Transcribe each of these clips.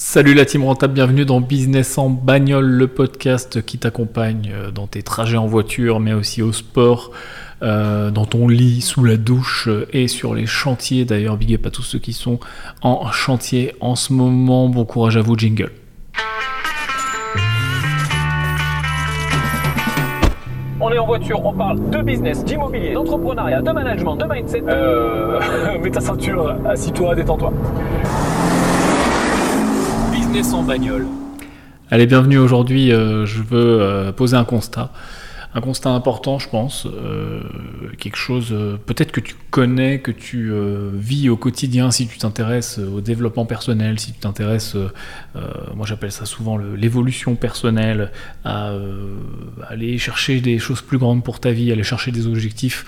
Salut la team rentable, bienvenue dans Business en bagnole, le podcast qui t'accompagne euh, dans tes trajets en voiture, mais aussi au sport, euh, dans ton lit, sous la douche euh, et sur les chantiers. D'ailleurs, big up à tous ceux qui sont en chantier en ce moment. Bon courage à vous, jingle. On est en voiture, on parle de business, d'immobilier, d'entrepreneuriat, de management, de mindset. Mets ta ceinture, assis-toi, détends-toi. Business en bagnole. Allez, bienvenue aujourd'hui. euh, je veux euh, poser un constat. Un constat important, je pense. euh, quelque chose, peut-être que tu connais, que tu vis au quotidien si tu t'intéresses au développement personnel, si tu t'intéresses, moi j'appelle ça souvent l'évolution personnelle, à aller chercher des choses plus grandes pour ta vie, aller chercher des objectifs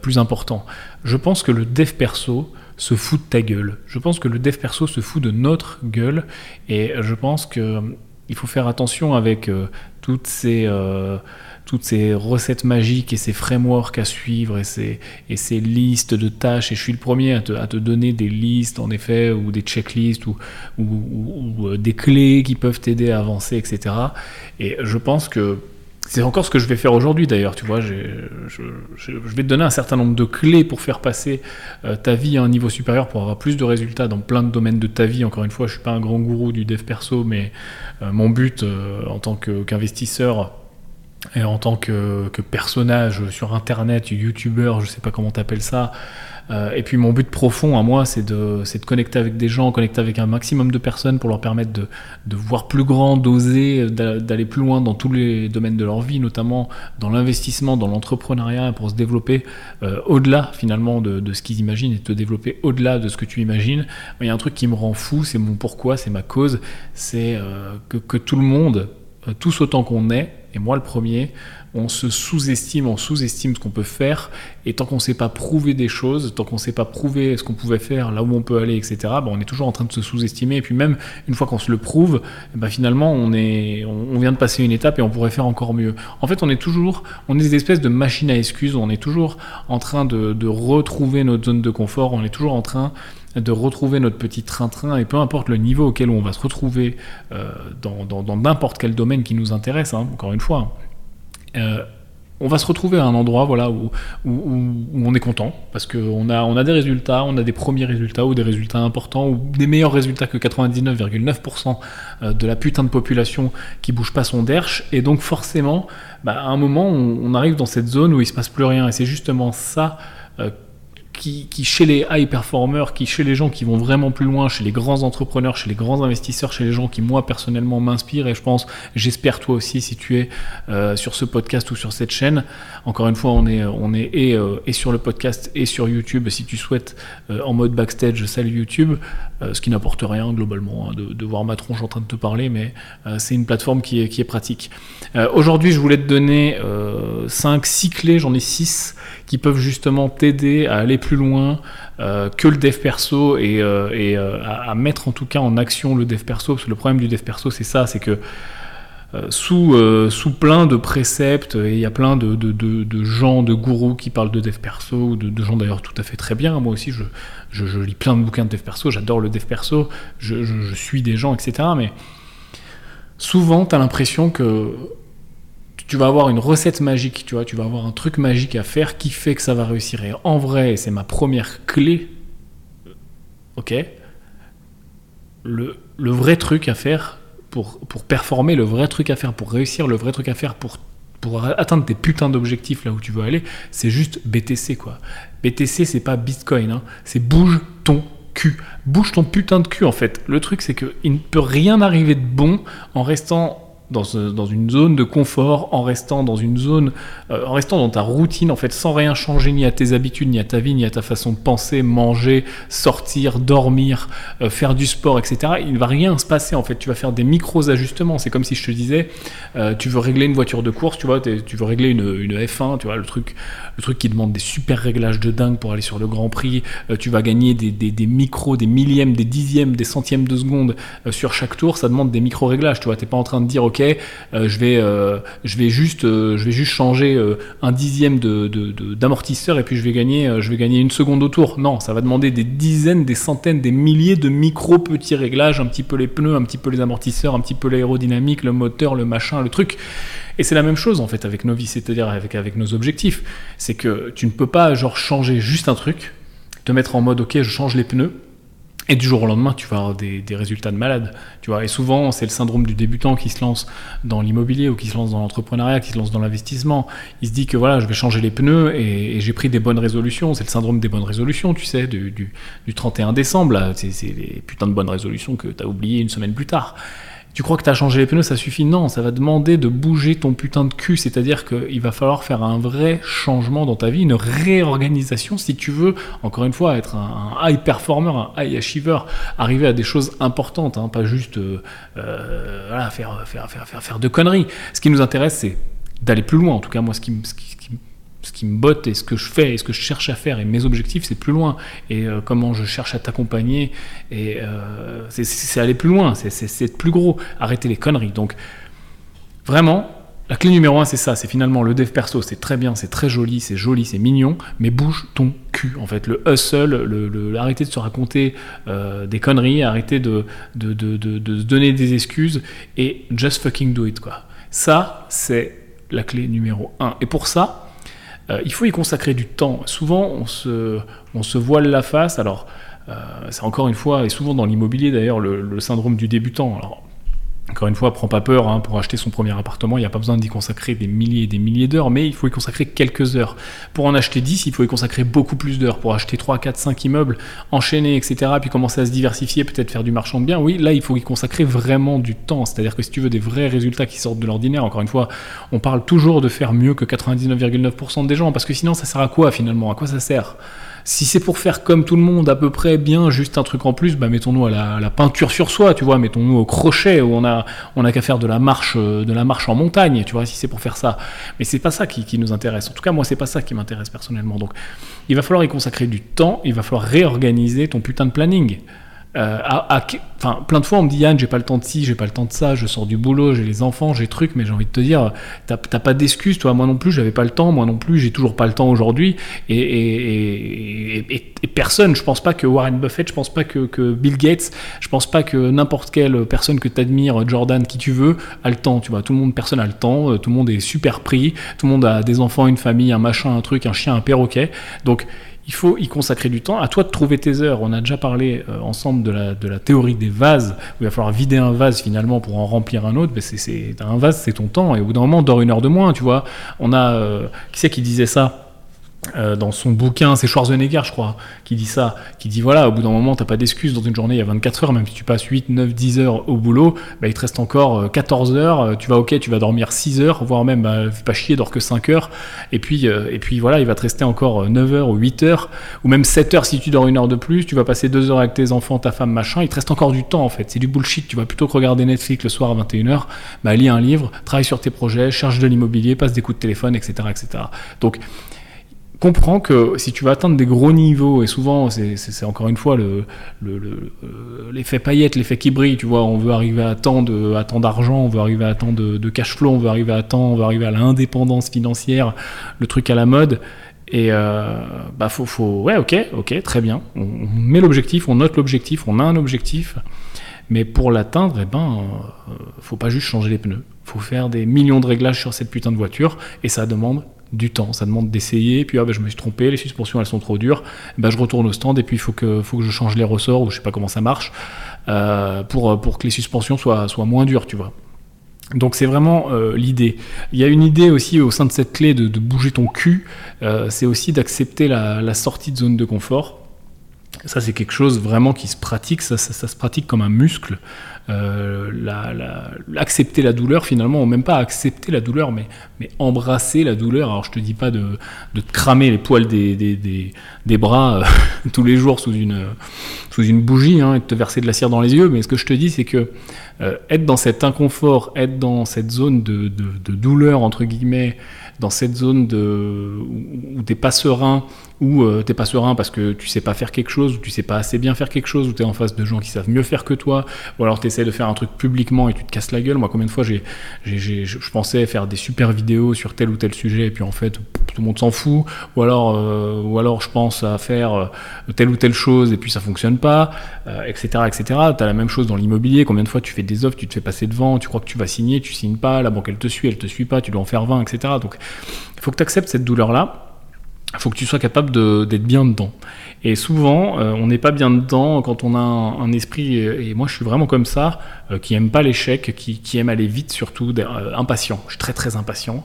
plus importants. Je pense que le dev perso se fout de ta gueule. Je pense que le dev perso se fout de notre gueule et je pense que euh, il faut faire attention avec euh, toutes ces euh, toutes ces recettes magiques et ces frameworks à suivre et ces, et ces listes de tâches. Et je suis le premier à te, à te donner des listes, en effet, ou des checklists, ou, ou, des clés qui peuvent t'aider à avancer, etc. Et je pense que c'est encore ce que je vais faire aujourd'hui d'ailleurs, tu vois, je, vais te donner un certain nombre de clés pour faire passer euh, ta vie à un niveau supérieur, pour avoir plus de résultats dans plein de domaines de ta vie. Encore une fois, je suis pas un grand gourou du dev perso, mais euh, mon but euh, en tant qu'investisseur et en tant que, que personnage sur internet, youtubeur, je sais pas comment t'appelles ça. Euh, et puis mon but profond à moi, c'est de, de connecter avec des gens, connecter avec un maximum de personnes pour leur permettre de, de voir plus grand, d'oser, d'a- d'aller plus loin dans tous les domaines de leur vie, notamment dans l'investissement, dans l'entrepreneuriat, pour se développer euh, au-delà finalement de, de ce qu'ils imaginent et te développer au-delà de ce que tu imagines. Il y a un truc qui me rend fou, c'est mon pourquoi, c'est ma cause, c'est euh, que, que tout le monde, euh, tous autant qu'on est, et moi le premier, on se sous-estime, on sous-estime ce qu'on peut faire, et tant qu'on ne sait pas prouver des choses, tant qu'on ne sait pas prouver ce qu'on pouvait faire, là où on peut aller, etc., ben, on est toujours en train de se sous-estimer, et puis même une fois qu'on se le prouve, eh ben, finalement on, est, on, vient de passer une étape et on pourrait faire encore mieux. En fait, on est toujours, on est des espèces de machines à excuses, on est toujours en train de, retrouver notre zone de confort, on est toujours en train de retrouver notre petit train-train, et peu importe le niveau auquel on va se retrouver euh, dans n'importe quel domaine qui nous intéresse, hein, encore une fois, euh, on va se retrouver à un endroit voilà, où, on est content, parce qu'on a, on a des résultats, on a des premiers résultats, ou des résultats importants, ou des meilleurs résultats que 99,9% euh, de la putain de population qui bouge pas son derche, et donc forcément, bah, à un moment, on, on arrive dans cette zone où il se passe plus rien, et c'est justement ça euh, qui, chez les high performers, qui chez les gens qui vont vraiment plus loin, chez les grands entrepreneurs, chez les grands investisseurs, chez les gens qui moi personnellement m'inspirent et je pense, j'espère toi aussi si tu es euh, sur ce podcast ou sur cette chaîne. Encore une fois, on est, on est et, euh, sur le podcast et sur YouTube si tu souhaites euh, en mode backstage, salut YouTube, ce qui n'apporte rien globalement hein, de, voir ma tronche en train de te parler, mais c'est une plateforme qui est, qui est pratique. Aujourd'hui, je voulais te donner 5, 6 clés, j'en ai 6 qui peuvent justement t'aider à aller plus loin euh, que le dev perso et, euh, euh, à, mettre en tout cas en action le dev perso, parce que le problème du dev perso c'est ça, c'est que sous, sous plein de préceptes, et il y a plein de, de, gens, de gourous qui parlent de dev perso, ou de, gens d'ailleurs tout à fait très bien, moi aussi je, je, lis plein de bouquins de dev perso, j'adore le dev perso, je, je suis des gens, etc. Mais souvent tu as l'impression que tu vas avoir une recette magique, tu vois, tu vas avoir un truc magique à faire qui fait que ça va réussir. Et en vrai, c'est ma première clé, ok le, vrai truc à faire pour, pour performer, le vrai truc à faire pour réussir, le vrai truc à faire pour, pour atteindre tes putains d'objectifs là où tu veux aller, c'est juste BTC, quoi. BTC, c'est pas Bitcoin, hein, c'est bouge ton cul. Bouge ton putain de cul, en fait. Le truc, c'est qu'il ne peut rien arriver de bon en restant dans, une zone de confort, en restant dans une zone, euh, en restant dans ta routine, en fait, sans rien changer ni à tes habitudes, ni à ta vie, ni à ta façon de penser, manger, sortir, dormir, euh, faire du sport, etc. Il ne va rien se passer, en fait. Tu vas faire des micros ajustements. C'est comme si je te disais, euh, tu veux régler une voiture de course, tu vois, tu veux régler une, une, F1, tu vois, le truc, le truc qui demande des super réglages de dingue pour aller sur le Grand Prix. Tu vas gagner des, des, des, micros, des millièmes, des dixièmes, des centièmes de seconde sur chaque tour. Ça demande des micro réglages. Tu vois, t'es pas en train de dire, ok ok, je vais, je vais juste, je vais juste changer un dixième de, d'amortisseur et puis je vais gagner, je vais gagner une seconde au tour. Non, ça va demander des dizaines, des centaines, des milliers de micro petits réglages, un petit peu les pneus, un petit peu les amortisseurs, un petit peu l'aérodynamique, le moteur, le machin, le truc. Et c'est la même chose en fait avec nos vies, c'est-à-dire avec, avec nos objectifs. C'est que tu ne peux pas genre changer juste un truc, te mettre en mode ok je change les pneus, et du jour au lendemain, tu vas avoir des, résultats de malade. Tu vois. Et souvent, c'est le syndrome du débutant qui se lance dans l'immobilier ou qui se lance dans l'entrepreneuriat, qui se lance dans l'investissement. Il se dit que voilà, je vais changer les pneus et, j'ai pris des bonnes résolutions. C'est le syndrome des bonnes résolutions, tu sais, du, du, du 31 décembre. C'est les putains de bonnes résolutions que tu as oubliées une semaine plus tard. Tu crois que tu as changé les pneus, ça suffit? Non, ça va demander de bouger ton putain de cul, c'est-à-dire qu'il va falloir faire un vrai changement dans ta vie, une réorganisation si tu veux, encore une fois, être un, high performer, un high achiever, arriver à des choses importantes, hein, pas juste euh, euh, faire, faire, faire, faire, faire de conneries. Ce qui nous intéresse, c'est d'aller plus loin. En tout cas, moi, ce qui, ce ce qui me botte et ce que je fais et ce que je cherche à faire et mes objectifs, c'est plus loin. Et euh, comment je cherche à t'accompagner, et euh, c'est aller plus loin, c'est être plus gros, arrêter les conneries. Donc, vraiment, la clé numéro un, c'est ça, c'est finalement le dev perso, c'est très bien, c'est très joli, c'est joli, c'est mignon, mais bouge ton cul, en fait. Le hustle, le, arrêter de se raconter euh, des conneries, arrêter de, de, de, de, se donner des excuses et just fucking do it, quoi. Ça, c'est la clé numéro un. Et pour ça, euh, il faut y consacrer du temps. Souvent, on se, voile la face. Alors, euh, c'est encore une fois, et souvent dans l'immobilier d'ailleurs, le, syndrome du débutant. Encore une fois, prends pas peur, hein, pour acheter son premier appartement, il n'y a pas besoin d'y consacrer des milliers et des milliers d'heures, mais il faut y consacrer quelques heures. Pour en acheter 10, il faut y consacrer beaucoup plus d'heures. Pour acheter 3, 4, 5 immeubles, enchaîner, etc., puis commencer à se diversifier, peut-être faire du marchand de biens, oui, là, il faut y consacrer vraiment du temps. C'est-à-dire que si tu veux des vrais résultats qui sortent de l'ordinaire, encore une fois, on parle toujours de faire mieux que 99,9% des gens, parce que sinon, ça sert à quoi finalement? À quoi ça sert? Si c'est pour faire comme tout le monde, à peu près bien, juste un truc en plus, bah mettons-nous à la, peinture sur soi, tu vois, mettons-nous au crochet où on a, on a qu'à faire de la marche, euh, de la marche en montagne, tu vois, si c'est pour faire ça. Mais c'est pas ça qui, qui, nous intéresse. En tout cas, moi, c'est pas ça qui m'intéresse personnellement. Donc, il va falloir y consacrer du temps, il va falloir réorganiser ton putain de planning. Euh, enfin, plein de fois, on me dit Yann, j'ai pas le temps de ci, j'ai pas le temps de ça, je sors du boulot, j'ai les enfants, j'ai trucs, mais j'ai envie de te dire, t'as pas d'excuses, toi, moi non plus, j'avais pas le temps, moi non plus, j'ai toujours pas le temps aujourd'hui, et, personne, je pense pas que Warren Buffett, je pense pas que, que Bill Gates, je pense pas que n'importe quelle personne que t'admires, Jordan, qui tu veux, a le temps, tu vois, tout le monde, personne a le temps, euh, tout le monde est super pris, tout le monde a des enfants, une famille, un machin, un truc, un chien, un perroquet, donc il faut y consacrer du temps. À toi de trouver tes heures. On a déjà parlé euh, ensemble de la, de la théorie des vases, il va falloir vider un vase finalement pour en remplir un autre. Mais c'est, un vase, c'est ton temps. Et au bout d'un moment, dors une heure de moins, tu vois. On a. Euh, qui c'est qui disait ça? Euh, dans son bouquin, c'est Schwarzenegger, je crois, qui dit ça, qui dit voilà, au bout d'un moment, t'as pas d'excuse dans une journée, il y a 24 heures, même si tu passes 8, 9, 10 heures au boulot, bah, il te reste encore 14 euh, heures, euh, tu vas ok, tu vas dormir 6 heures, voire même, bah, pas chier, dors que 5 heures, et puis, et puis voilà, il va te rester encore 9 heures ou 8 heures, ou même 7 heures si tu dors une heure de plus, tu vas passer 2 heures avec tes enfants, ta femme, machin, il te reste encore du temps en fait, c'est du bullshit, tu vas plutôt que regarder Netflix le soir à 21h, bah, lis un livre, travaille sur tes projets, cherche de l'immobilier, passe des coups de téléphone, etc. etc. Donc, comprends que si tu vas atteindre des gros niveaux, et souvent c'est encore une fois l'effet le, le, euh, paillette, l'effet qui brille, tu vois, on veut arriver à tant d'argent, on veut arriver à tant de, cash flow, on veut arriver à tant, on veut arriver à l'indépendance financière, le truc à la mode. Et euh, bah faut, faut, ouais, ok, ok, très bien. On, met l'objectif, on note l'objectif, on a un objectif, mais pour l'atteindre, eh ben, euh, faut pas juste changer les pneus. Faut faire des millions de réglages sur cette putain de voiture, et ça demande du temps. Ça demande d'essayer, puis ah, bah, je me suis trompé, les suspensions elles sont trop dures, bah, je retourne au stand et puis il faut que, faut que je change les ressorts ou je sais pas comment ça marche euh, pour, pour que les suspensions soient, soient moins dures, tu vois. Donc c'est vraiment euh, l'idée. Il y a une idée aussi au sein de cette clé de, bouger ton cul, euh, c'est aussi d'accepter la, la, sortie de zone de confort. Ça c'est quelque chose vraiment qui se pratique, ça, ça se pratique comme un muscle. Euh, la, accepter la douleur finalement, ou même pas accepter la douleur, mais, mais embrasser la douleur. Alors je te dis pas de, de te cramer les poils des, des, des, bras euh, tous les jours sous une, sous une bougie hein, et de te verser de la cire dans les yeux, mais ce que je te dis c'est que euh, être dans cet inconfort, être dans cette zone de, de, douleur entre guillemets, dans cette zone de, où, tu t'es pas serein, ou euh, t'es pas serein parce que tu sais pas faire quelque chose, ou tu sais pas assez bien faire quelque chose, ou t'es en face de gens qui savent mieux faire que toi, ou alors t'essaies de faire un truc publiquement et tu te casses la gueule. Moi, combien de fois j'ai, je pensais faire des super vidéos sur tel ou tel sujet, et puis en fait, tout le monde s'en fout, ou alors, euh, ou alors je pense à faire euh, telle ou telle chose, et puis ça fonctionne pas, etc., etc. T'as la même chose dans l'immobilier, combien de fois tu fais des offres, tu te fais passer devant, tu crois que tu vas signer, tu signes pas, la banque elle te suit, elle te suit pas, tu dois en faire 20, etc. Donc, il faut que tu acceptes cette douleur-là il faut que tu sois capable d'être bien dedans. Et souvent, euh, on n'est pas bien dedans quand on a un, esprit, et, moi je suis vraiment comme ça, euh, qui aime pas l'échec, qui, aime aller vite surtout, euh, impatient. Je suis très très impatient.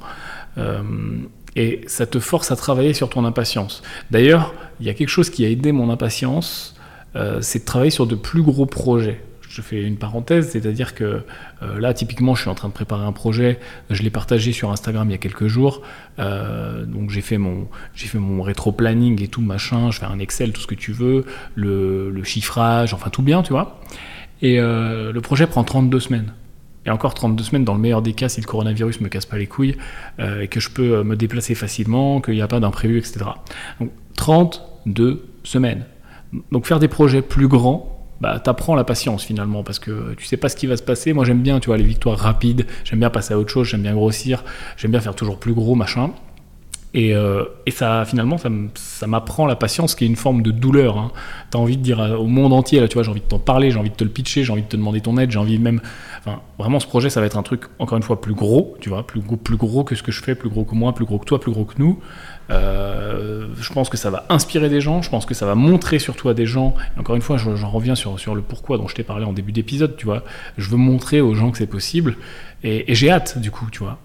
et ça te force à travailler sur ton impatience. D'ailleurs, il y a quelque chose qui a aidé mon impatience, c'est de travailler sur de plus gros projets je fais une parenthèse, c'est-à-dire que euh, là, typiquement, je suis en train de préparer un projet, je l'ai partagé sur Instagram il y a quelques jours, euh, donc j'ai fait mon, mon rétro-planning et tout, machin, je fais un Excel, tout ce que tu veux, le, chiffrage, enfin tout bien, tu vois. Et euh, le projet prend 32 semaines. Et encore 32 semaines dans le meilleur des cas si le coronavirus me casse pas les couilles et que je peux me déplacer facilement, qu'il n'y a pas d'imprévu, etc. Donc 32 semaines. Donc faire des projets plus grands, bah, t'apprends la patience finalement parce que tu sais pas ce qui va se passer. Moi j'aime bien, tu vois, les victoires rapides. J'aime bien passer à autre chose. J'aime bien grossir. J'aime bien faire toujours plus gros, machin. Et, euh, et ça, finalement, ça, m'apprend la patience, qui est une forme de douleur. Hein. Tu as envie de dire au monde entier, là, tu vois, j'ai envie de t'en parler, j'ai envie de te le pitcher, j'ai envie de te demander ton aide, j'ai envie même. Enfin, vraiment, ce projet, ça va être un truc, encore une fois, plus gros, tu vois, plus, plus gros que ce que je fais, plus gros que moi, plus gros que toi, plus gros que nous. Euh, je pense que ça va inspirer des gens, je pense que ça va montrer surtout à des gens, encore une fois, j'en reviens sur, le pourquoi dont je t'ai parlé en début d'épisode, tu vois. Je veux montrer aux gens que c'est possible, et, j'ai hâte, du coup, tu vois.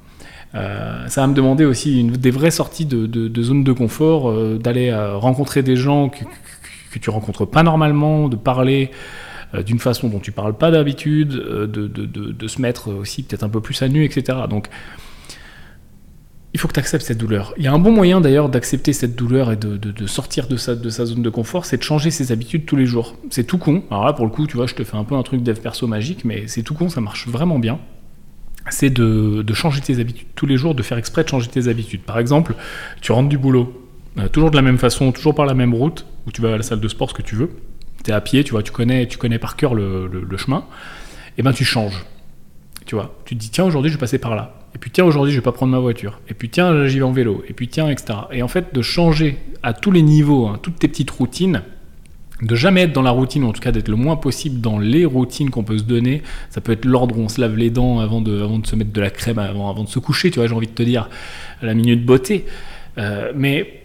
Euh, ça va me demander aussi des vraies sorties de, zone de confort, euh, d'aller rencontrer des gens que, que, tu rencontres pas normalement, de parler d'une façon dont tu parles pas d'habitude, de, de, se mettre aussi peut-être un peu plus à nu, etc. Donc, il faut que tu acceptes cette douleur. Il y a un bon moyen d'ailleurs d'accepter cette douleur et de, sortir de sa, zone de confort, c'est de changer ses habitudes tous les jours. C'est tout con. Alors là, pour le coup, tu vois, je te fais un peu un truc dev perso magique, mais c'est tout con, ça marche vraiment bien c'est de, changer tes habitudes tous les jours, de faire exprès de changer tes habitudes. Par exemple, tu rentres du boulot, euh, toujours de la même façon, toujours par la même route, où tu vas à la salle de sport, ce que tu veux. Tu es à pied, tu vois, tu connais, tu connais par cœur le, chemin. Et ben tu changes. Tu vois, tu te dis tiens aujourd'hui je vais passer par là. Et puis tiens aujourd'hui je vais pas prendre ma voiture. Et puis tiens j'y vais en vélo. Et puis tiens etc. Et en fait de changer à tous les niveaux, hein, toutes tes petites routines, de jamais être dans la routine, ou en tout cas d'être le moins possible dans les routines qu'on peut se donner. Ça peut être l'ordre où on se lave les dents avant de, avant de se mettre de la crème, avant, avant de se coucher, tu vois, j'ai envie de te dire, à la minute beauté. Euh, mais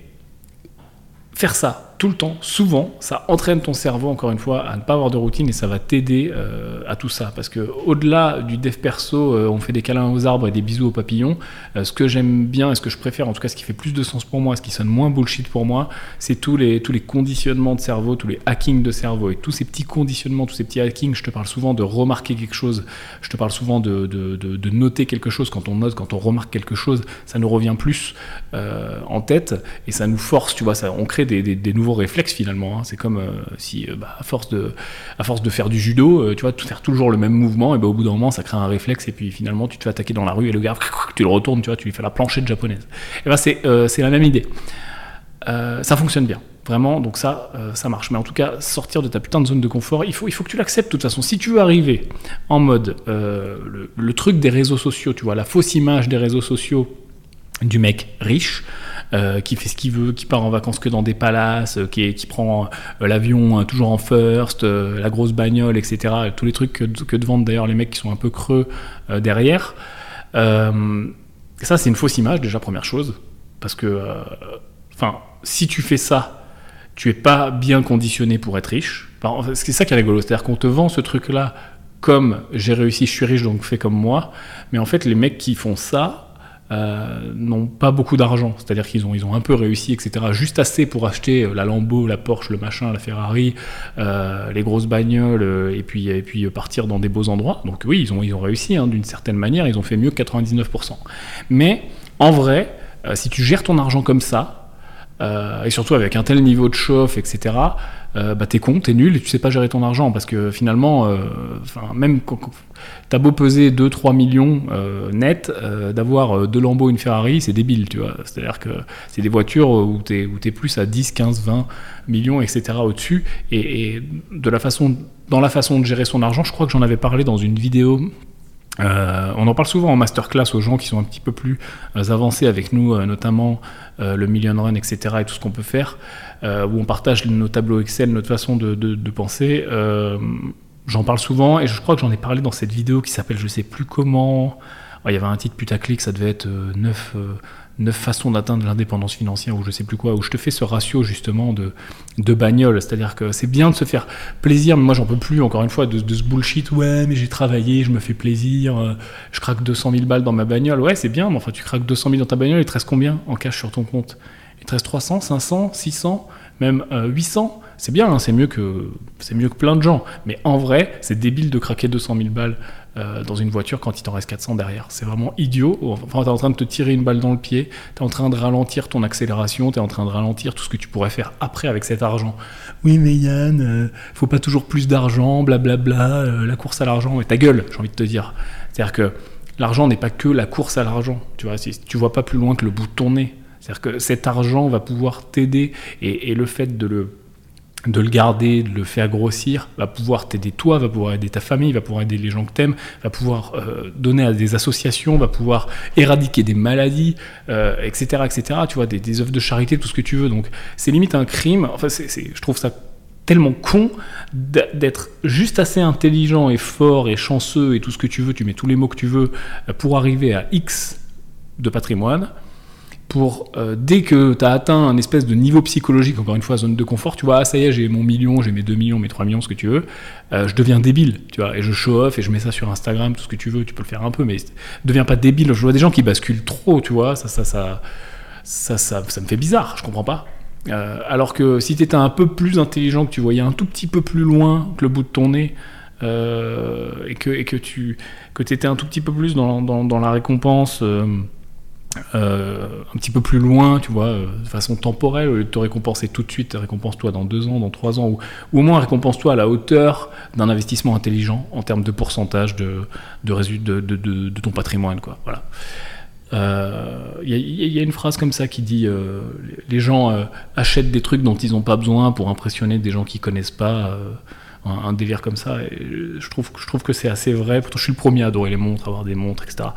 faire ça, tout le temps, souvent, ça entraîne ton cerveau, encore une fois, à ne pas avoir de routine et ça va t'aider euh, à tout ça. Parce que au-delà du dev perso, euh, on fait des câlins aux arbres et des bisous aux papillons, euh, ce que j'aime bien et ce que je préfère, en tout cas ce qui fait plus de sens pour moi, ce qui sonne moins bullshit pour moi, c'est tous les, tous les conditionnements de cerveau, tous les hackings de cerveau et tous ces petits conditionnements, tous ces petits hackings. Je te parle souvent de remarquer quelque chose, je te parle souvent de, de, de, noter quelque chose. Quand on note, quand on remarque quelque chose, ça nous revient plus en tête et ça nous force, tu vois, ça, on crée des, des, des nouveaux réflexe finalement. Hein. C'est comme euh, si, euh, bah, à, force de, à force de faire du judo, euh, tu vois, faire toujours le même mouvement, et bah, au bout d'un moment, ça crée un réflexe, et puis finalement, tu te fais attaquer dans la rue, et le gars, tu le retournes, tu vois, tu lui fais la planchette japonaise. Et bah, c'est la même idée. ça fonctionne bien. Vraiment, donc ça, ça marche. Mais en tout cas, sortir de ta putain de zone de confort, il faut, il faut que tu l'acceptes de toute façon. Si tu veux arriver en mode le, truc des réseaux sociaux, tu vois, la fausse image des réseaux sociaux du mec riche, qui fait ce qu'il veut, qui part en vacances que dans des palaces, euh, qui, prend euh, l'avion toujours en first, la grosse bagnole, etc. Tous les trucs que, vendent d'ailleurs les mecs qui sont un peu creux derrière. ça, c'est une fausse image, déjà, première chose. Parce que, enfin, si tu fais ça, tu es pas bien conditionné pour être riche. c'est ça qui est rigolo, c'est-à-dire qu'on te vend ce truc-là comme j'ai réussi, je suis riche, donc fais comme moi. Mais en fait, les mecs qui font ça, euh, n'ont pas beaucoup d'argent. C'est-à-dire qu'ils ont, ils ont un peu réussi, etc. Juste assez pour acheter euh, la Lambo, la Porsche, le machin, la Ferrari, euh, les grosses bagnoles, et puis, et puis partir dans des beaux endroits. Donc oui, ils ont, ils ont réussi hein, d'une certaine manière, ils ont fait mieux que 99%. Mais en vrai, si tu gères ton argent comme ça, et surtout avec un tel niveau de chauffe, etc., euh, bah t'es con, t'es nul et tu sais pas gérer ton argent parce que finalement, euh, même quand, t'as beau peser 2-3 millions euh, net, euh, d'avoir euh, deux Lambeaux, une Ferrari, c'est débile, tu vois. C'est-à-dire que c'est des voitures où t'es où t'es plus à 10, 15, 20 millions, etc. au-dessus et, et de la façon, dans la façon de gérer son argent, je crois que j'en avais parlé dans une vidéo euh, on en parle souvent en masterclass aux gens qui sont un petit peu plus euh, avancés avec nous, euh, notamment le Million Run, etc. et tout ce qu'on peut faire, où on partage nos tableaux Excel, notre façon de, penser. J'en parle souvent et je crois que j'en ai parlé dans cette vidéo qui s'appelle je sais plus comment. Il y avait un titre putaclic, ça devait être 9, façons d'atteindre l'indépendance financière ou je sais plus quoi, où je te fais ce ratio justement de, de bagnole. C'est-à-dire que c'est bien de se faire plaisir, mais moi j'en peux plus encore une fois de, de ce bullshit. Ouais, mais j'ai travaillé, je me fais plaisir, euh, je craque 200 000 balles dans ma bagnole. Ouais, c'est bien, mais enfin tu craques 200 000 dans ta bagnole, il te reste combien en cash sur ton compte? Il te reste 300, 500, 600, même euh, 800 c'est bien, hein, c'est mieux que c'est mieux que plein de gens. Mais en vrai, c'est débile de craquer 200 000 balles euh, dans une voiture quand il t'en reste 400 derrière. C'est vraiment idiot. Enfin, t'es en train de te tirer une balle dans le pied, t'es en train de ralentir ton accélération, t'es en train de ralentir tout ce que tu pourrais faire après avec cet argent. Oui, mais Yann, euh, faut pas toujours plus d'argent, blablabla, euh, la course à l'argent. Mais ta gueule, j'ai envie de te dire. C'est-à-dire que l'argent n'est pas que la course à l'argent. Tu vois, si tu vois pas plus loin que le bout de ton nez. C'est-à-dire que cet argent va pouvoir t'aider et, et le fait de le de le garder, de le faire grossir, va pouvoir t'aider toi, va pouvoir aider ta famille, va pouvoir aider les gens que t'aimes, va pouvoir euh, donner à des associations, va pouvoir éradiquer des maladies, euh, etc., etc. Tu vois, des, œuvres de charité, tout ce que tu veux. Donc, c'est limite un crime. Enfin, je trouve ça tellement con d'être juste assez intelligent et fort et chanceux et tout ce que tu veux. Tu mets tous les mots que tu veux euh, pour arriver à X de patrimoine pour euh, dès que tu as atteint un espèce de niveau psychologique, encore une fois, zone de confort, tu vois, ah, ça y est, j'ai mon million, j'ai mes 2 millions, mes 3 millions, ce que tu veux, euh, je deviens débile, tu vois, et je show off et je mets ça sur Instagram, tout ce que tu veux, tu peux le faire un peu, mais deviens pas débile. Je vois des gens qui basculent trop, tu vois, ça, ça, ça, ça, ça, ça me fait bizarre, je comprends pas. Euh, alors que si tu étais un peu plus intelligent, que tu voyais un tout petit peu plus loin que le bout de ton nez, et que, et que tu que étais un tout petit peu plus dans, dans, dans la récompense. Euh, euh, un petit peu plus loin, tu vois, euh, de façon temporelle, au lieu de te récompenser tout de suite, récompense-toi dans deux ans, dans trois ans, ou, au moins récompense-toi à la hauteur d'un investissement intelligent en termes de pourcentage de, de, de, de, de- ton patrimoine, quoi. Voilà. Il y, a- y a- une phrase comme ça qui dit euh, les gens euh, achètent des trucs dont ils n'ont pas besoin pour impressionner des gens qui connaissent pas. euh, un, délire comme ça. Je trouve, je trouve que c'est assez vrai. Pourtant, je suis le premier à adorer les montres, avoir des montres, etc.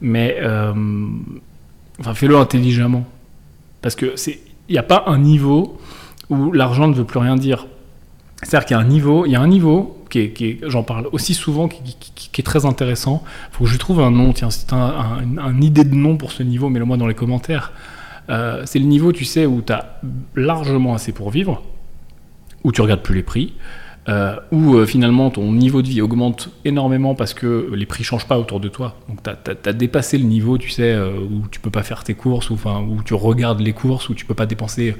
Mais euh, enfin, fais-le intelligemment. Parce que c'est, il n'y a pas un niveau où l'argent ne veut plus rien dire. C'est-à-dire qu'il y a un niveau, il y a un niveau qui est, j'en parle aussi souvent, qui est très intéressant. Il faut que je trouve un nom. Tiens, c'est un, un- un idée de nom pour ce niveau, mets-le moi dans les commentaires. Euh, c'est le niveau, tu sais, où tu as largement assez pour vivre, où tu regardes plus les prix, euh, où euh, finalement ton niveau de vie augmente énormément parce que les prix changent pas autour de toi. Donc tu as, dépassé le niveau, tu sais, euh, où tu peux pas faire tes courses, ou enfin où tu regardes les courses, où tu peux pas dépenser,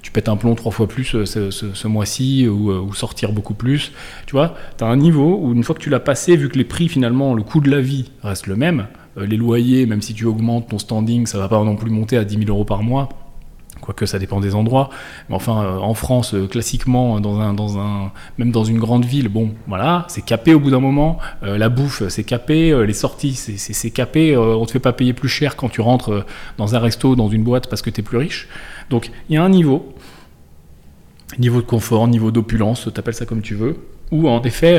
tu pètes un plomb trois fois plus ce, mois-ci, ou, sortir beaucoup plus. Tu vois, tu as un niveau où une fois que tu l'as passé, vu que les prix finalement, le coût de la vie reste le même, les loyers, même si tu augmentes ton standing, ça va pas non plus monter à 10 000 euros par mois quoique ça dépend des endroits. Mais enfin, euh, en France, euh, classiquement, dans un, dans un, même dans une grande ville, bon, voilà, c'est capé au bout d'un moment. Euh, la bouffe, c'est capé. Les sorties, c'est- capé. On te fait pas payer plus cher quand tu rentres dans un resto, dans une boîte, parce que tu es plus riche. Donc, il y a un niveau, niveau de confort, niveau d'opulence, t'appelles ça comme tu veux, où en effet,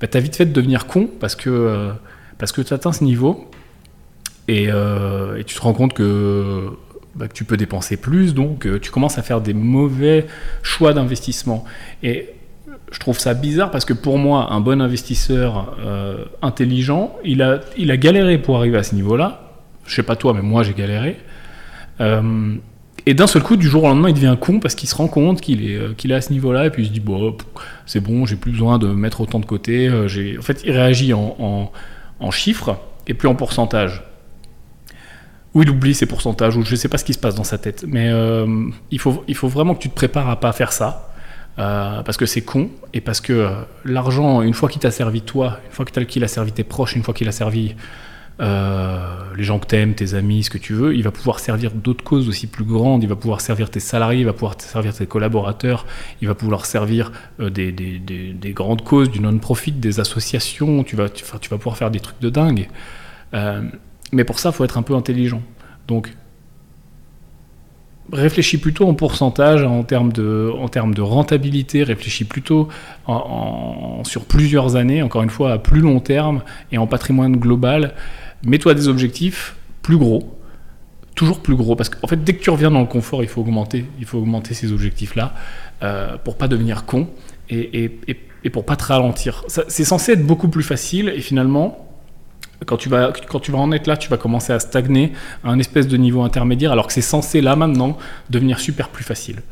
bah, t'as vite fait de devenir con parce que, parce que tu atteins ce niveau et tu te rends compte que bah, que tu peux dépenser plus, donc euh, tu commences à faire des mauvais choix d'investissement. Et je trouve ça bizarre parce que pour moi, un bon investisseur euh, intelligent, il a, il a galéré pour arriver à ce niveau-là. Je sais pas toi, mais moi j'ai galéré. Euh, et d'un seul coup, du jour au lendemain, il devient con parce qu'il se rend compte qu'il est, qu'il est à ce niveau-là et puis il se dit bon, c'est bon, j'ai plus besoin de mettre autant de côté. En fait, il réagit en, en chiffres et plus en pourcentage ou il oublie ses pourcentages, ou je ne sais pas ce qui se passe dans sa tête. Mais euh, il, faut, vraiment que tu te prépares à pas faire ça, euh, parce que c'est con, et parce que euh, l'argent, une fois qu'il t'a servi toi, une fois qu'il a servi tes proches, une fois qu'il a servi les gens que t'aimes, tes amis, ce que tu veux, il va pouvoir servir d'autres causes aussi plus grandes, il va pouvoir servir tes salariés, il va pouvoir servir tes collaborateurs, il va pouvoir servir des, des, des, grandes causes, du non-profit, des associations, tu, vas pouvoir faire des trucs de dingue. Mais pour ça, il faut être un peu intelligent. Donc, réfléchis plutôt en pourcentage, en termes de, en termes de rentabilité, réfléchis plutôt sur plusieurs années, encore une fois à plus long terme et en patrimoine global. Mets-toi des objectifs plus gros, toujours plus gros, parce qu'en fait dès que tu reviens dans le confort, il faut augmenter, il faut augmenter ces objectifs-là euh, pour pas devenir con et, et, et, et pour pas te ralentir. C'est censé être beaucoup plus facile et finalement quand tu, vas, quand tu vas en être là, tu vas commencer à stagner à un espèce de niveau intermédiaire, alors que c'est censé là maintenant devenir super plus facile.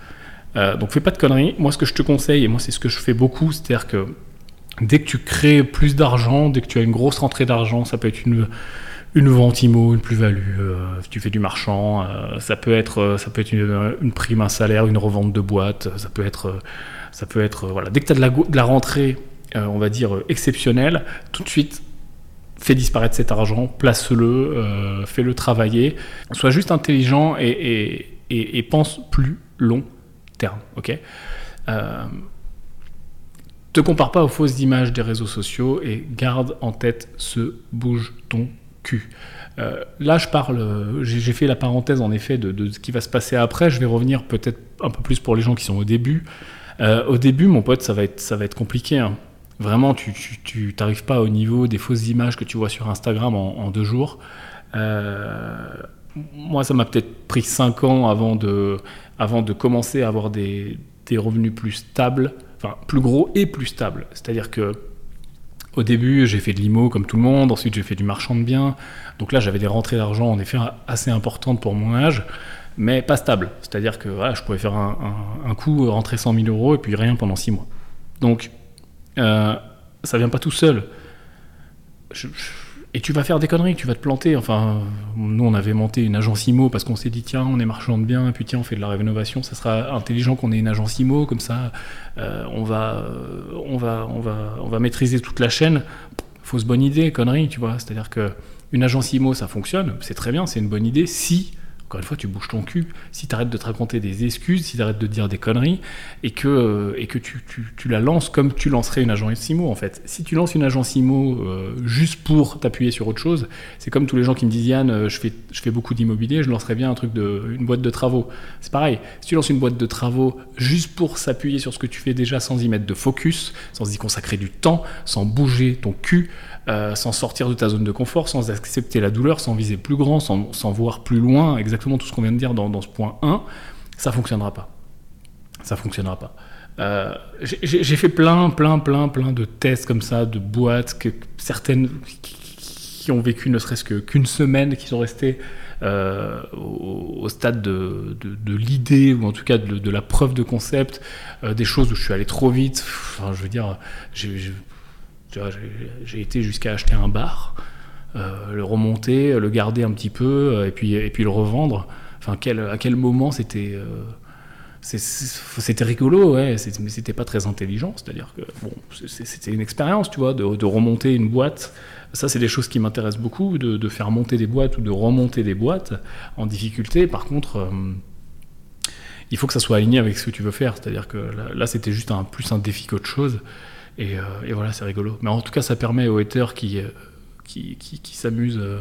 Euh, donc fais pas de conneries. Moi, ce que je te conseille, et moi c'est ce que je fais beaucoup, c'est-à-dire que dès que tu crées plus d'argent, dès que tu as une grosse rentrée d'argent, ça peut être une, une vente IMO, une plus-value, euh, tu fais du marchand, euh, ça peut être, ça peut être une, prime, un salaire, une revente de boîte, ça peut être, ça peut être voilà. Dès que tu as de la, de la rentrée, on va dire exceptionnelle, tout de suite fais disparaître cet argent, place-le, euh, fais-le travailler, sois juste intelligent et, pense plus long terme. Ok? Euh, te compare pas aux fausses images des réseaux sociaux et garde en tête ce bouge ton cul. Euh, là, je parle, j'ai fait la parenthèse en effet de, de, ce qui va se passer après. Je vais revenir peut-être un peu plus pour les gens qui sont au début. au début, mon pote, ça va être, ça va être compliqué. Hein. Vraiment, tu n'arrives pas au niveau des fausses images que tu vois sur Instagram en, deux jours. Euh, moi, ça m'a peut-être pris cinq ans avant de, avant de commencer à avoir des, des, revenus plus stables, enfin plus gros et plus stables. C'est-à-dire que au début, j'ai fait de l'IMO comme tout le monde, ensuite j'ai fait du marchand de biens. Donc là, j'avais des rentrées d'argent en effet assez importantes pour mon âge, mais pas stables. C'est-à-dire que voilà, je pouvais faire un, un, coup, rentrer 100 000 euros et puis rien pendant six mois. Donc euh, ça vient pas tout seul. et tu vas faire des conneries, tu vas te planter. Enfin, nous, on avait monté une agence IMO parce qu'on s'est dit, tiens, on est marchand de biens, puis tiens, on fait de la rénovation, ça sera intelligent qu'on ait une agence IMO, comme ça, euh, on, va, on, va, on, va, on va maîtriser toute la chaîne. Fausse bonne idée, connerie, tu vois. C'est-à-dire que une agence IMO, ça fonctionne, c'est très bien, c'est une bonne idée si encore une fois, tu bouges ton cul. Si tu arrêtes de te raconter des excuses, si tu arrêtes de dire des conneries, et que, et que tu, tu, la lances comme tu lancerais une agence IMO, en fait. Si tu lances une agence IMO euh, juste pour t'appuyer sur autre chose, c'est comme tous les gens qui me disent Yann, euh, je fais, je fais beaucoup d'immobilier, je lancerais bien un truc de, une boîte de travaux. C'est pareil. Si tu lances une boîte de travaux juste pour s'appuyer sur ce que tu fais déjà sans y mettre de focus, sans y consacrer du temps, sans bouger ton cul, euh, sans sortir de ta zone de confort, sans accepter la douleur, sans viser plus grand, sans, voir plus loin, exactement tout ce qu'on vient de dire dans, ce point 1, ça fonctionnera pas. Ça fonctionnera pas. Euh, j'ai fait plein, plein, plein, plein de tests comme ça, de boîtes, que certaines qui ont vécu ne serait-ce qu'une semaine, qui sont restées euh, au, stade de, l'idée, ou en tout cas de, la preuve de concept, des choses où je suis allé trop vite. Enfin, je veux dire, j'ai été jusqu'à acheter un bar, euh, le remonter, le garder un petit peu, euh, et puis, et puis le revendre. Enfin, à quel moment c'était. Euh, c'était rigolo, ouais, mais c'était pas très intelligent. C'est-à-dire que bon, c'était une expérience, tu vois, de, remonter une boîte. Ça, c'est des choses qui m'intéressent beaucoup, de, faire monter des boîtes ou de remonter des boîtes en difficulté. Par contre, il faut que ça soit aligné avec ce que tu veux faire. C'est-à-dire que là, là c'était juste un, plus un défi qu'autre chose. Euh, et, voilà, c'est rigolo. Mais en tout cas, ça permet aux haters qui, euh, qui, qui, s'amusent euh,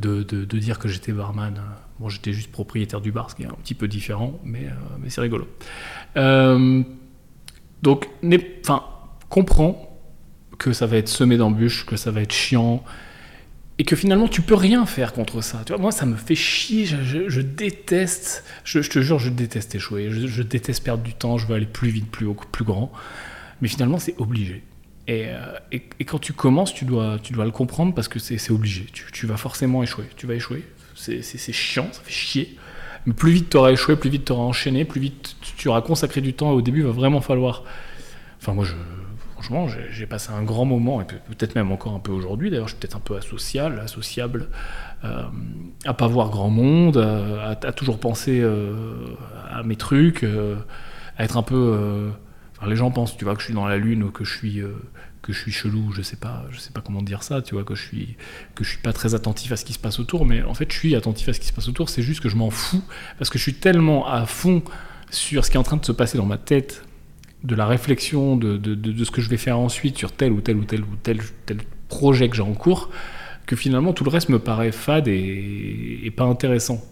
de, de, dire que j'étais barman. Bon, j'étais juste propriétaire du bar, ce qui est un petit peu différent, mais, mais c'est rigolo. donc, enfin, comprends que ça va être semé d'embûches, que ça va être chiant, et que finalement tu peux rien faire contre ça. Tu vois, moi ça me fait chier, je, déteste, je, te jure, je déteste échouer, je, déteste perdre du temps, je veux aller plus vite, plus haut, plus grand mais finalement c'est obligé. Euh, et, quand tu commences, tu dois, tu dois le comprendre parce que c'est obligé. Tu, vas forcément échouer. Tu vas échouer. C'est chiant, ça fait chier. Mais plus vite tu auras échoué, plus vite tu auras enchaîné, plus vite tu auras consacré du temps. Au début, il va vraiment falloir. Enfin, moi, franchement, j'ai passé un grand moment, et peut-être même encore un peu aujourd'hui. D'ailleurs, je suis peut-être un peu asocial, associable, euh, à pas voir grand monde, à, toujours penser euh, à mes trucs, à être un peu les gens pensent, tu vois, que je suis dans la lune ou que je suis, euh, que je suis chelou, je sais pas, je sais pas comment dire ça, tu vois, que je suis que je suis pas très attentif à ce qui se passe autour, mais en fait je suis attentif à ce qui se passe autour, c'est juste que je m'en fous parce que je suis tellement à fond sur ce qui est en train de se passer dans ma tête, de la réflexion, de, de, ce que je vais faire ensuite sur tel ou tel ou tel ou tel, tel projet que j'ai en cours, que finalement tout le reste me paraît fade et pas intéressant.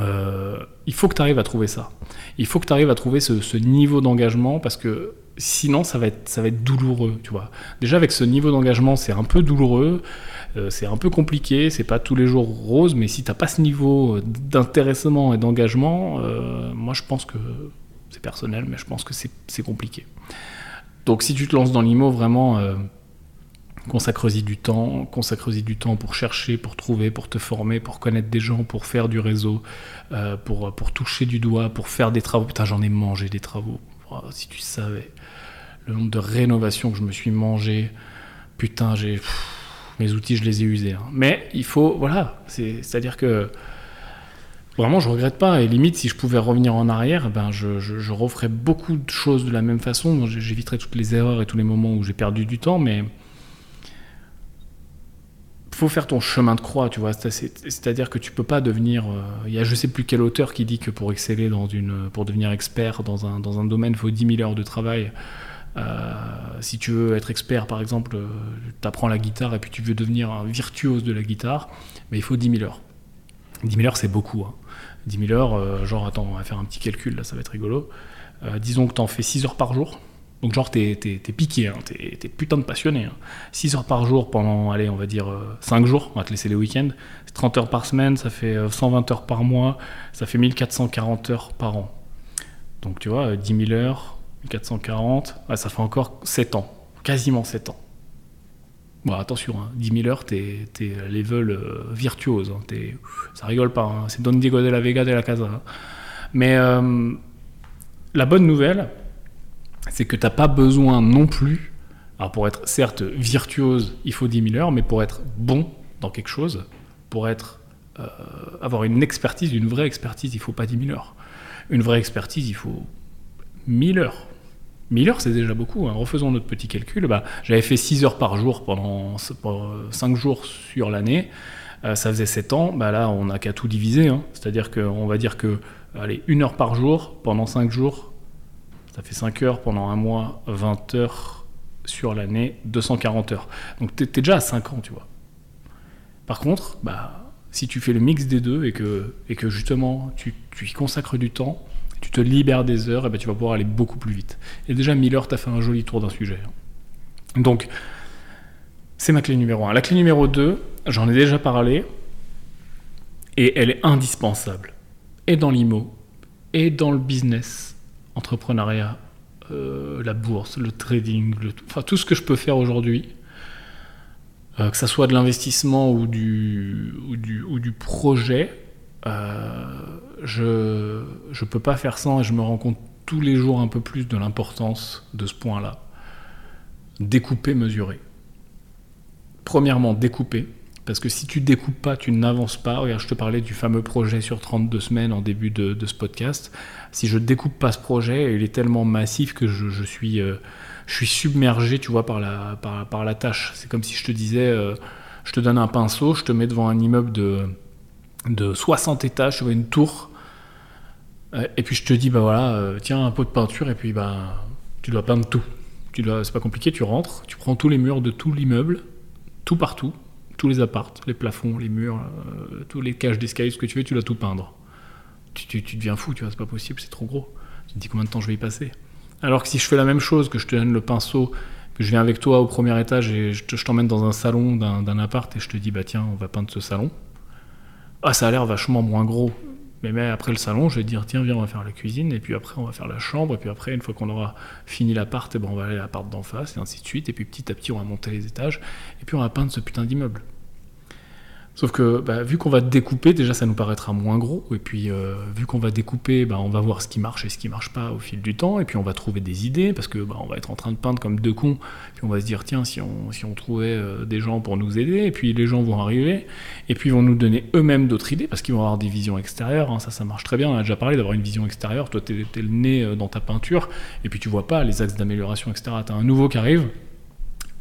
Euh, il faut que tu arrives à trouver ça. Il faut que tu arrives à trouver ce, niveau d'engagement parce que sinon ça va être ça va être douloureux tu vois déjà avec ce niveau d'engagement c'est un peu douloureux euh, c'est un peu compliqué c'est pas tous les jours rose mais si t'as pas ce niveau d'intéressement et d'engagement euh, moi je pense que c'est personnel mais je pense que c'est compliqué donc si tu te lances dans l'IMO vraiment euh, consacre-y du temps consacre-y du temps pour chercher pour trouver pour te former pour connaître des gens pour faire du réseau euh, pour, toucher du doigt pour faire des travaux putain j'en ai mangé des travaux Oh, si tu savais le nombre de rénovations que je me suis mangé, putain, j'ai mes outils, je les ai usés. Hein. Mais il faut, voilà, c'est-à-dire que vraiment, je regrette pas. Et limite, si je pouvais revenir en arrière, ben, je, je, referais beaucoup de choses de la même façon. J'éviterais toutes les erreurs et tous les moments où j'ai perdu du temps, mais faut faire ton chemin de croix, tu vois. C'est-à-dire que tu peux pas devenir. Euh, il y a je sais plus quel auteur qui dit que pour exceller dans une, pour devenir expert dans un, domaine, faut 10 000 heures de travail. Euh, si tu veux être expert, par exemple, euh, tu apprends la guitare et puis tu veux devenir un virtuose de la guitare, mais il faut 10 000 heures. 10 000 heures, c'est beaucoup. Hein. 10 000 heures, genre, attends, on va faire un petit calcul, là, ça va être rigolo. disons que tu en fais 6 heures par jour. Donc genre, t'es, piqué, hein, t'es, putain de passionné. 6 hein. heures par jour pendant, allez, on va dire 5 euh, jours, on va te laisser les week-ends. 30 heures par semaine, ça fait 120 euh, heures par mois, ça fait 1440 heures par an. Donc tu vois, 10 000 heures, 1440, ça fait encore 7 ans, quasiment 7 ans. Bon, attention, 10 hein, 000 heures, t'es, t'es level euh, virtuose. ça rigole pas, c'est Don Diego de la Vega de la Casa. Mais la bonne nouvelle, c'est que tu n'as pas besoin non plus, alors pour être certes virtuose, il faut 10 000 heures, mais pour être bon dans quelque chose, pour être, euh, avoir une expertise, une vraie expertise, il faut pas 10 000 heures. Une vraie expertise, il faut 1000 heures. 1000 heures, c'est déjà beaucoup. Hein. Refaisons notre petit calcul. Bah, J'avais fait 6 heures par jour pendant 5 jours sur l'année. Euh, ça faisait 7 ans. Bah, là, on n'a qu'à tout diviser. Hein. C'est-à-dire qu'on va dire que, allez, 1 heure par jour pendant 5 jours, ça fait 5 heures pendant un mois, 20 heures sur l'année, 240 heures. Donc tu es, déjà à 5 ans, tu vois. Par contre, bah, si tu fais le mix des deux et que, et que justement tu, y consacres du temps, tu te libères des heures, et ben tu vas pouvoir aller beaucoup plus vite. Et déjà 1000 heures, tu as fait un joli tour d'un sujet. Donc, c'est ma clé numéro 1. La clé numéro 2, j'en ai déjà parlé, et elle est indispensable. Et dans l'IMO, et dans le business, entrepreneuriat, euh, la bourse, le trading, enfin, tout ce que je peux faire aujourd'hui, euh, que ça soit de l'investissement ou du, projet, euh, je ne peux pas faire sans et je me rends compte tous les jours un peu plus de l'importance de ce point-là. Découper, mesurer. Premièrement, découper. Parce que si tu découpes pas, tu n'avances pas. Regarde, je te parlais du fameux projet sur 32 semaines en début de, ce podcast. Si je découpe pas ce projet, il est tellement massif que je, suis, euh, je suis submergé, tu vois, par la, par, la tâche. C'est comme si je te disais, euh, je te donne un pinceau, je te mets devant un immeuble de, de 60 étages, sur une tour, euh, et puis je te dis, bah voilà, tiens, un pot de peinture, et puis bah, tu dois peindre tout. Tu dois, c'est pas compliqué, tu rentres, tu prends tous les murs de tout l'immeuble, tout partout, tous les appartes, les plafonds, les murs, tous les cages d'escalier, ce que tu veux, tu dois tout peindre. Tu, deviens fou, tu vois, c'est pas possible, c'est trop gros. Tu te dis combien de temps je vais y passer. Alors que si je fais la même chose, que je te donne le pinceau, que je viens avec toi au premier étage et je t'emmène dans un salon d'un appart et je te dis bah tiens, on va peindre ce salon. Ah, ça a l'air vachement moins gros. Mais, après le salon, je vais te dire, tiens, viens, on va faire la cuisine, et puis après, on va faire la chambre, et puis après, une fois qu'on aura fini l'appart, et eh ben, on va aller à l'appart d'en face, et ainsi de suite, et puis petit à petit, on va monter les étages, et puis on va peindre ce putain d'immeuble. Sauf que bah, vu qu'on va découper, déjà ça nous paraîtra moins gros, et puis euh, vu qu'on va découper, bah, on va voir ce qui marche et ce qui marche pas au fil du temps, et puis on va trouver des idées, parce que bah, on va être en train de peindre comme deux cons, puis on va se dire tiens si on, trouvait euh, des gens pour nous aider, et puis les gens vont arriver, et puis ils vont nous donner eux-mêmes d'autres idées, parce qu'ils vont avoir des visions extérieures, hein. ça ça marche très bien, on a déjà parlé d'avoir une vision extérieure, toi t'es es le nez euh, dans ta peinture, et puis tu vois pas les axes d'amélioration, etc. T'as un nouveau qui arrive,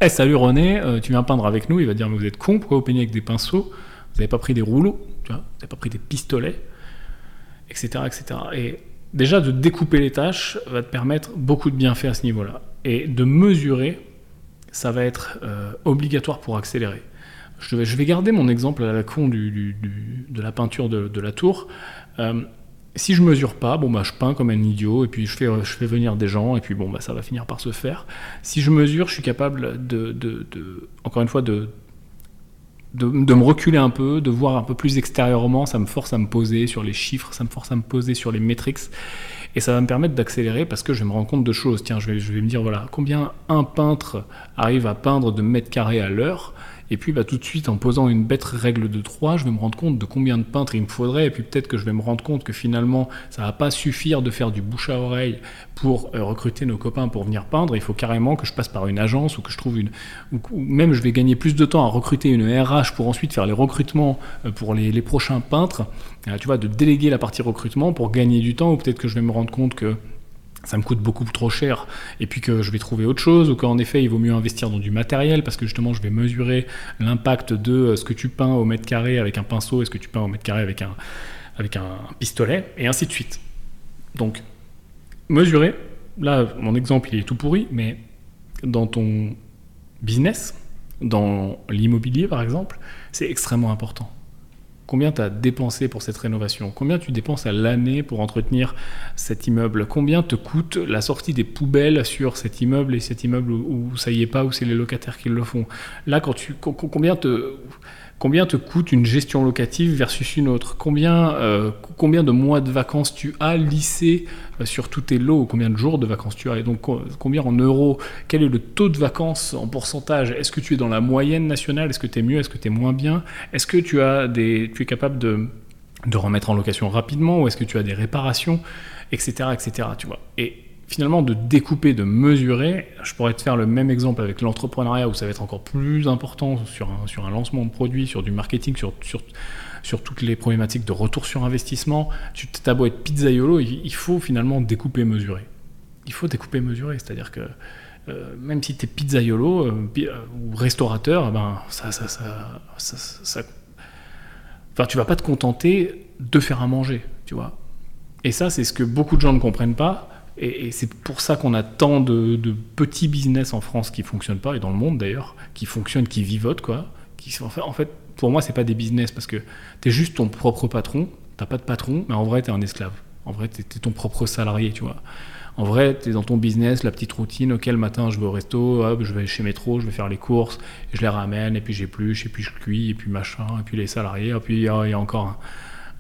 Eh salut René, tu viens peindre avec nous. Il va dire mais vous êtes con, pourquoi vous peignez avec des pinceaux? Vous n'avez pas pris des rouleaux, tu vois, vous n'avez pas pris des pistolets, etc., etc. Et déjà de découper les tâches va te permettre beaucoup de bienfaits à ce niveau-là. Et de mesurer, ça va être euh, obligatoire pour accélérer. Je vais, garder mon exemple à la con de la peinture de, la tour. Euh, si je mesure pas, bon bah je peins comme un idiot et puis je fais, venir des gens et puis bon bah ça va finir par se faire. Si je mesure, je suis capable de encore une fois de, de, me reculer un peu, de voir un peu plus extérieurement. Ça me force à me poser sur les chiffres, ça me force à me poser sur les métriques et ça va me permettre d'accélérer parce que je vais me rendre compte de choses. Tiens, je vais, je vais me dire voilà combien un peintre arrive à peindre de mètres carrés à l'heure. Et puis bah, tout de suite, en posant une bête règle de 3, je vais me rendre compte de combien de peintres il me faudrait. Et puis peut-être que je vais me rendre compte que finalement, ça va pas suffire de faire du bouche à oreille pour euh, recruter nos copains pour venir peindre. Il faut carrément que je passe par une agence ou que je trouve une... Ou, même je vais gagner plus de temps à recruter une RH pour ensuite faire les recrutements euh, pour les, les prochains peintres. Euh, tu vois, de déléguer la partie recrutement pour gagner du temps. Ou peut-être que je vais me rendre compte que ça me coûte beaucoup trop cher et puis que je vais trouver autre chose ou qu'en effet il vaut mieux investir dans du matériel parce que justement je vais mesurer l'impact de ce que tu peins au mètre carré avec un pinceau et ce que tu peins au mètre carré avec un, avec un pistolet et ainsi de suite. Donc mesurer, là mon exemple il est tout pourri mais dans ton business, dans l'immobilier par exemple, c'est extrêmement important combien tu as dépensé pour cette rénovation, combien tu dépenses à l'année pour entretenir cet immeuble, combien te coûte la sortie des poubelles sur cet immeuble et cet immeuble où, ça y est pas, où c'est les locataires qui le font? Là, quand tu, combien te, combien te coûte une gestion locative versus une autre? Combien, euh, combien de mois de vacances tu as lissé euh, sur tous tes lots Combien de jours de vacances tu as? Et donc combien en euros? Quel est le taux de vacances en pourcentage? Est-ce que tu es dans la moyenne nationale? Est-ce que tu es mieux? Est-ce que tu es moins bien? Est-ce que tu, as des, tu es capable de, de remettre en location rapidement? Ou est-ce que tu as des réparations? Etc. etc. Tu vois. Finalement de découper, de mesurer. Je pourrais te faire le même exemple avec l'entrepreneuriat où ça va être encore plus important sur un, sur un lancement de produit, sur du marketing, sur, sur, sur toutes les problématiques de retour sur investissement. Tu t'as beau être pizzaiolo, il, il faut finalement découper, mesurer. Il faut découper, mesurer. C'est-à-dire que euh, même si tu es pizzaiolo euh, ou restaurateur, ben, ça, ça, ça, tu vas pas te contenter de faire à manger, tu vois. Et ça, c'est ce que beaucoup de gens ne comprennent pas et, c'est pour ça qu'on a tant de, petits business en France qui fonctionnent pas, et dans le monde d'ailleurs, qui fonctionnent, qui vivotent, quoi. Qui, en, fait, pour moi, c'est pas des business parce que tu es juste ton propre patron, t'as pas de patron, mais en vrai, tu es un esclave. En vrai, tu es, ton propre salarié, tu vois. En vrai, tu es dans ton business, la petite routine, ok, le matin, je vais au resto, hop, je vais chez Métro, je vais faire les courses, je les ramène, et puis j'épluche, et puis je cuis, et puis machin, et puis les salariés, et puis il y, a encore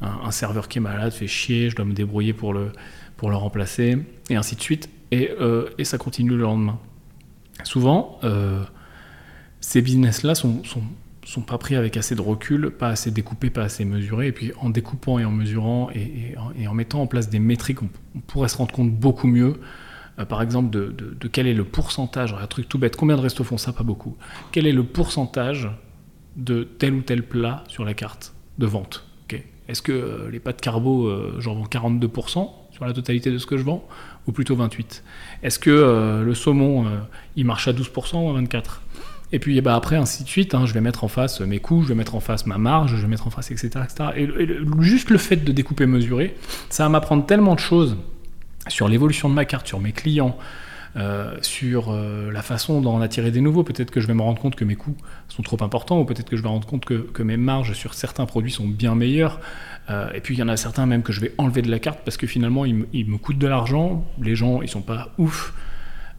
un, un serveur qui est malade, fait chier, je dois me débrouiller pour le pour le remplacer, et ainsi de suite. Et, euh, ça continue le lendemain. Souvent, euh, ces business-là sont, sont, sont, pas pris avec assez de recul, pas assez découpés, pas assez mesurés. Et puis en découpant et en mesurant et, en, et en, mettant en place des métriques, on, pourrait se rendre compte beaucoup mieux. Euh, par exemple, de, quel est le pourcentage, un truc tout bête, combien de restos font ça? Pas beaucoup. Quel est le pourcentage de tel ou tel plat sur la carte de vente? Est-ce que les pâtes carbo, euh, j'en vends 42% sur la totalité de ce que je vends, ou plutôt 28 Est-ce que euh, le saumon, euh, il marche à 12% ou à 24% Et puis bah, après, ainsi de suite, hein, je vais mettre en face mes coûts, je vais mettre en face ma marge, je vais mettre en face, etc. etc. Et, juste le fait de découper, mesurer, ça va m'apprendre tellement de choses sur l'évolution de ma carte, sur mes clients, euh, sur la façon d'en attirer des nouveaux. Peut-être que je vais me rendre compte que mes coûts sont trop importants, ou peut-être que je vais me rendre compte que, que, mes marges sur certains produits sont bien meilleures. Euh, et puis il y en a certains même que je vais enlever de la carte parce que finalement ils, me, coûtent de l'argent, les gens ils sont pas ouf.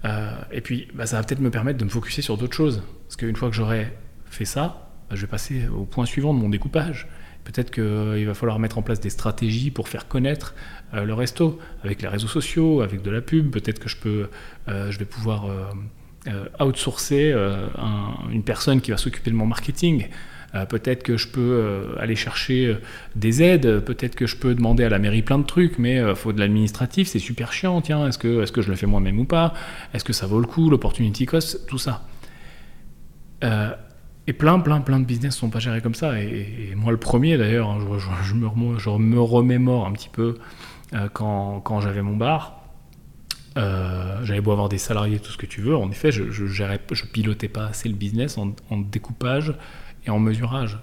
Euh, et puis bah, ça va peut-être me permettre de me focuser sur d'autres choses. Parce qu'une fois que j'aurai fait ça, bah, je vais passer au point suivant de mon découpage. Peut-être qu'il euh, va falloir mettre en place des stratégies pour faire connaître le resto, avec les réseaux sociaux, avec de la pub. Peut-être que je, peux, je vais pouvoir outsourcer un, une personne qui va s'occuper de mon marketing. Peut-être que je peux aller chercher des aides, peut-être que je peux demander à la mairie plein de trucs, mais il faut de l'administratif, c'est super chiant, tiens, est-ce que, est que je le fais moi-même ou pas? Est-ce que ça vaut le coup, l'opportunity cost, tout ça. Euh, et plein, plein, plein de business ne sont pas gérés comme ça. Et, moi, le premier d'ailleurs, hein, je, me, je, remémore un petit peu euh, quand, j'avais mon bar. Euh, j'avais beau avoir des salariés, tout ce que tu veux. En effet, je, je, pilotais pas assez le business en, découpage en mesurage.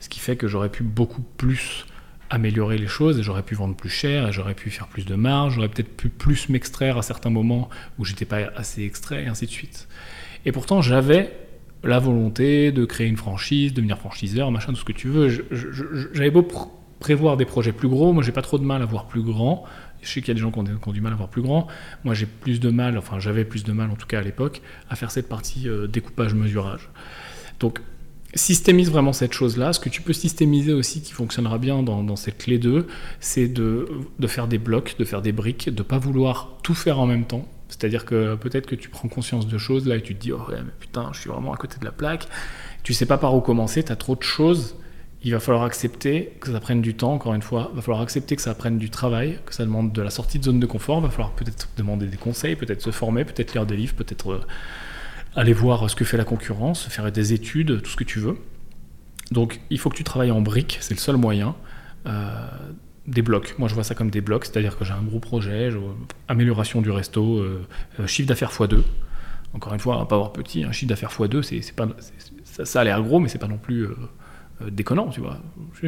Ce qui fait que j'aurais pu beaucoup plus améliorer les choses et j'aurais pu vendre plus cher et j'aurais pu faire plus de marge, j'aurais peut-être pu plus m'extraire à certains moments où j'étais pas assez extrait et ainsi de suite. Et pourtant, j'avais la volonté de créer une franchise, de devenir franchiseur, machin, tout ce que tu veux. J'avais beau prévoir des projets plus gros, moi j'ai pas trop de mal à voir plus grand. Je sais qu'il y a des gens qui ont, qui ont, du mal à voir plus grand. Moi j'ai plus de mal, enfin j'avais plus de mal en tout cas à l'époque, à faire cette partie euh, découpage-mesurage. Donc systémise vraiment cette chose-là. Ce que tu peux systémiser aussi qui fonctionnera bien dans, cette clé 2, c'est de, de, faire des blocs, de faire des briques, de ne pas vouloir tout faire en même temps. C'est-à-dire que peut-être que tu prends conscience de choses là et tu te dis, oh ouais, mais putain, je suis vraiment à côté de la plaque. Tu sais pas par où commencer, tu as trop de choses. Il va falloir accepter que ça prenne du temps, encore une fois. Il va falloir accepter que ça prenne du travail, que ça demande de la sortie de zone de confort. Il va falloir peut-être demander des conseils, peut-être se former, peut-être lire des livres, peut-être euh, aller voir ce que fait la concurrence, faire des études, tout ce que tu veux. Donc il faut que tu travailles en briques, c'est le seul moyen. Euh, des blocs. Moi, je vois ça comme des blocs, c'est-à-dire que j'ai un gros projet, amélioration du resto, euh, euh, chiffre d'affaires x2. Encore une fois, pas avoir petit, un chiffre d'affaires x2, c'est, ça, a l'air gros, mais c'est pas non plus déconnant, tu vois.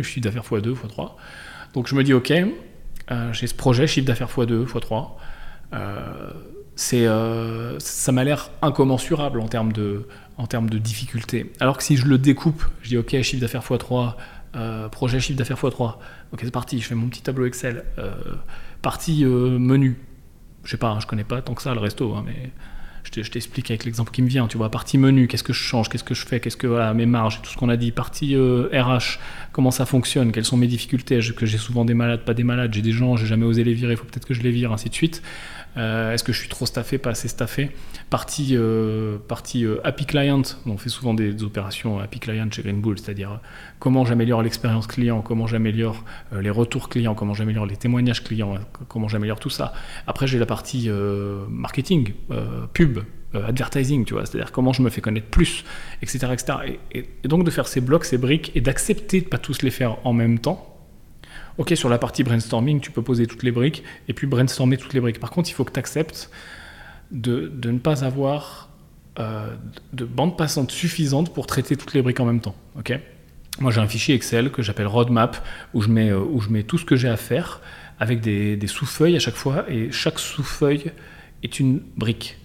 Chiffre d'affaires x2, x3. Donc je me dis, ok, j'ai ce projet, chiffre d'affaires x2, x3 euh, ça m'a l'air incommensurable en termes, de, en termes de difficulté. Alors que si je le découpe, je dis ok, chiffre d'affaires x3, euh, projet chiffre d'affaires x3, ok c'est parti, je fais mon petit tableau Excel, euh, partie menu, je sais pas, hein, je connais pas tant que ça le resto, hein, mais je t'explique avec l'exemple qui me vient, tu vois, partie menu, qu'est-ce que je change, qu'est-ce que je fais, qu'est-ce que, voilà, mes marges, tout ce qu'on a dit, partie RH, comment ça fonctionne, quelles sont mes difficultés, que j'ai souvent des malades, pas des malades, j'ai des gens, j'ai jamais osé les virer, il faut peut-être que je les vire, ainsi de suite. Euh, est-ce que je suis trop staffé, pas assez staffé? Partie, euh, partie euh, Happy Client, on fait souvent des, opérations Happy Client chez Green Bull, c'est-à-dire comment j'améliore l'expérience client, comment j'améliore les retours clients, comment j'améliore les témoignages clients, comment j'améliore tout ça. Après, j'ai la partie marketing, pub, advertising, tu vois, c'est-à-dire comment je me fais connaître plus, etc. etc. Et, et donc de faire ces blocs, ces briques, et d'accepter de pas tous les faire en même temps, Ok, sur la partie brainstorming, tu peux poser toutes les briques et puis brainstormer toutes les briques. Par contre, il faut que tu acceptes de, ne pas avoir euh, de bande passante suffisante pour traiter toutes les briques en même temps. Moi, j'ai un fichier Excel que j'appelle roadmap où je, mets, tout ce que j'ai à faire avec des sous-feuilles à chaque fois et chaque sous-feuille est une brique.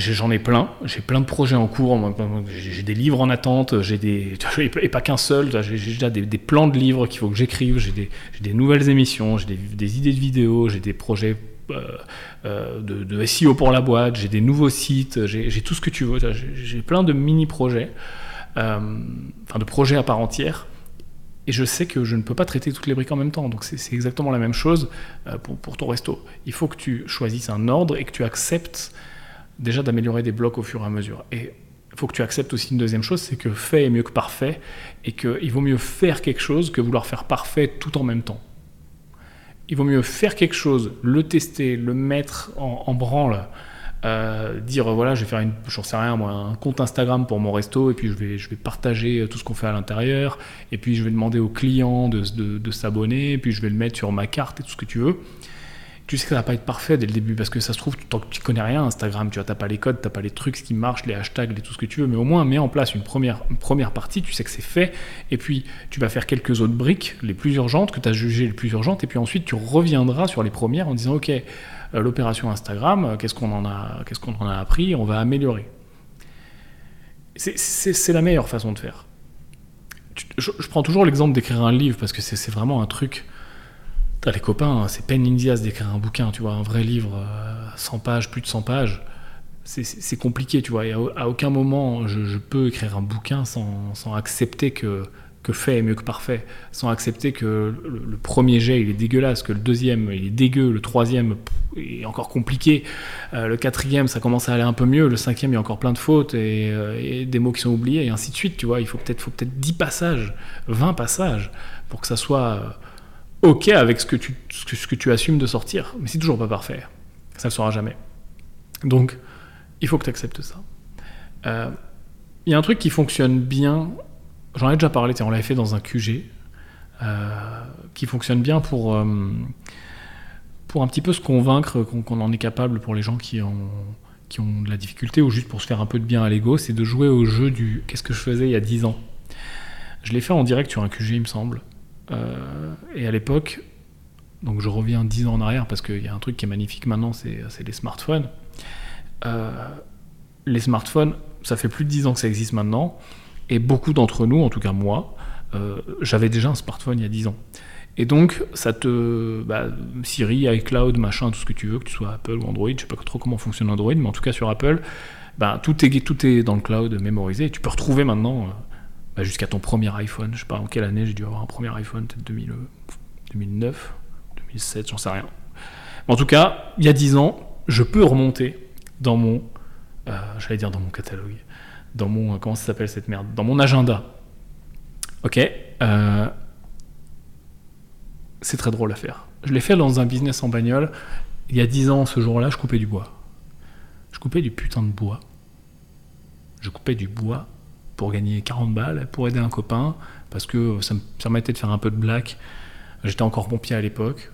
J'en ai plein, j'ai plein de projets en cours, j'ai des livres en attente, des et pas qu'un seul, j'ai déjà des, plans de livres qu'il faut que j'écrive, j'ai des, nouvelles émissions, j'ai des, idées de vidéos, j'ai des projets euh, euh, de, SEO pour la boîte, j'ai des nouveaux sites, j'ai tout ce que tu veux, j'ai plein de mini projets, euh, enfin de projets à part entière. Et je sais que je ne peux pas traiter toutes les briques en même temps. Donc c'est exactement la même chose pour ton resto. Il faut que tu choisisses un ordre et que tu acceptes déjà d'améliorer des blocs au fur et à mesure. Et il faut que tu acceptes aussi une deuxième chose, c'est que fait est mieux que parfait, et qu'il vaut mieux faire quelque chose que vouloir faire parfait tout en même temps. Il vaut mieux faire quelque chose, le tester, le mettre en, branle, euh, dire voilà, je vais faire une, j'en sais rien moi, un compte Instagram pour mon resto, et puis je vais, je vais partager tout ce qu'on fait à l'intérieur, et puis je vais demander aux clients de, de, de s'abonner, et puis je vais le mettre sur ma carte et tout ce que tu veux tu sais que ça va pas être parfait dès le début parce que ça se trouve, tant que tu connais rien Instagram, tu n'as pas les codes, tu n'as pas les trucs, qui marche, les hashtags, tout ce que tu veux, mais au moins mets en place une première, première partie, tu sais que c'est fait, et puis tu vas faire quelques autres briques, les plus urgentes, que tu as jugées les plus urgentes, et puis ensuite tu reviendras sur les premières en disant, ok, euh, l'opération Instagram, euh, qu'est-ce qu'on en, a, qu'est-ce qu'on en a appris, on va améliorer. C'est la meilleure façon de faire. Je, je prends toujours l'exemple d'écrire un livre parce que c'est vraiment un truc T'as les copains, c'est peine Indias d'écrire un bouquin, tu vois, un vrai livre, 100 euh, pages, plus de 100 pages. C'est compliqué, tu vois. À, aucun moment je, peux écrire un bouquin sans, sans, accepter que, que fait est mieux que parfait, sans accepter que le, premier jet il est dégueulasse, que le deuxième il est dégueu, le troisième est encore compliqué, euh, le quatrième ça commence à aller un peu mieux, le cinquième il y a encore plein de fautes et, euh, des mots qui sont oubliés et ainsi de suite, tu vois. Il faut peut-être peut 10 passages, 20 passages pour que ça soit OK avec ce que tu, ce que, tu assumes de sortir, mais c'est toujours pas parfait. Ça ne sera jamais. Donc, il faut que tu acceptes ça. Euh, il y a un truc qui fonctionne bien, j'en ai déjà parlé, on l'avait fait dans un QG, euh, qui fonctionne bien pour, euh, pour un petit peu se convaincre qu'on en est capable pour les gens qui ont, qui ont de la difficulté ou juste pour se faire un peu de bien à l'ego, c'est de jouer au jeu du qu'est-ce que je faisais il y a 10 ans. Je l'ai fait en direct sur un QG, il me semble. Euh, et à l'époque, donc je reviens 10 ans en arrière parce qu'il y a un truc qui est magnifique maintenant, c'est les smartphones. Euh, les smartphones, ça fait plus de 10 ans que ça existe maintenant. Et beaucoup d'entre nous, en tout cas moi, euh, j'avais déjà un smartphone il y a 10 ans. Et donc, ça te. Bah, Siri, iCloud, machin, tout ce que tu veux, que tu sois Apple ou Android, je sais pas trop comment fonctionne Android, mais en tout cas sur Apple, bah, tout, est, tout est dans le cloud mémorisé. tu peux retrouver maintenant, bah, jusqu'à ton premier iPhone, je sais pas en quelle année j'ai dû avoir un premier iPhone, peut-être 2009, 2007, j'en sais rien. en tout cas, il y a 10 ans, je peux remonter dans mon. Euh, j'allais dire dans mon catalogue. Dans mon. Comment ça s'appelle cette merde Dans mon agenda. Ok euh, c'est très drôle à faire. Je l'ai fait dans un business en bagnole. Il y a 10 ans, ce jour-là, je coupais du bois. Je coupais du putain de bois. Je coupais du bois pour gagner 40 balles, pour aider un copain, parce que ça me permettait de faire un peu de black. J'étais encore pompier à l'époque.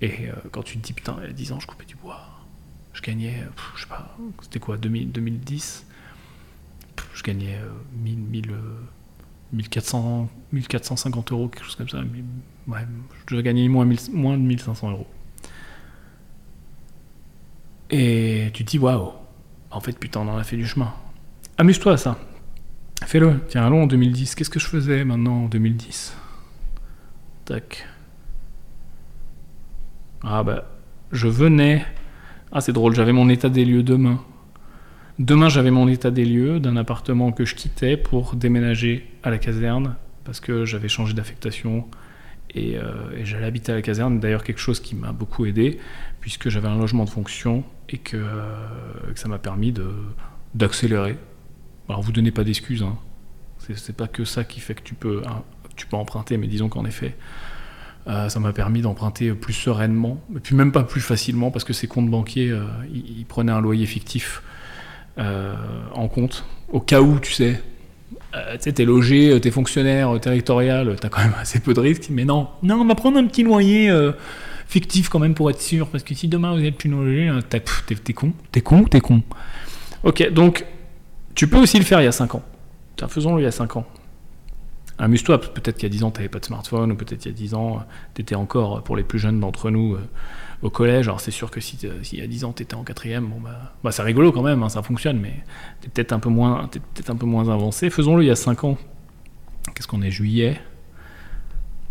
Et euh, quand tu te dis, putain, il y a 10 ans, je coupais du bois. Je gagnais, je sais pas, c'était quoi, 2010 Je gagnais 1000, 1000 1400, 1450 euros, quelque chose comme ça. Ouais, je gagner moins, moins de 1500 euros. Et tu te dis, waouh, en fait, putain, on en a fait du chemin. Amuse-toi à ça. Fais-le. Tiens, allons en 2010. Qu'est-ce que je faisais maintenant en 2010 Tac. Ah bah, je venais. Ah, c'est drôle, j'avais mon état des lieux demain. Demain, j'avais mon état des lieux d'un appartement que je quittais pour déménager à la caserne parce que j'avais changé d'affectation et, euh, j'allais habiter à la caserne. D'ailleurs, quelque chose qui m'a beaucoup aidé puisque j'avais un logement de fonction et que, euh, ça m'a permis d'accélérer. Alors, vous donnez pas d'excuses. Hein. C'est pas que ça qui fait que tu peux, hein, tu peux emprunter, mais disons qu'en effet, euh, ça m'a permis d'emprunter plus sereinement, et puis même pas plus facilement parce que ces comptes banquiers, ils prenaient un loyer fictif euh, en compte, au cas où, tu sais, euh, tu sais, t'es logé, euh, t'es fonctionnaire territorial, t'as quand même assez peu de risques, mais non, non, on va prendre un petit loyer fictif quand même pour être sûr, parce que si demain vous êtes plus logé, t'es con, t'es con, t'es con? Ok, donc tu peux aussi le faire il y a 5 ans. Faisons-le il y a 5 ans. Amuse-toi, peut-être qu'il y a 10 ans, t'avais pas de smartphone, ou peut-être il y a 10 ans, t'étais encore, pour les plus jeunes d'entre nous, au collège. Alors c'est sûr que si il y a 10 ans tu étais en quatrième, bon bah, bah c'est rigolo quand même, hein, ça fonctionne, mais un peu moins, peut-être un peu moins avancé. Faisons-le il y a 5 ans. Qu'est-ce qu'on est juillet?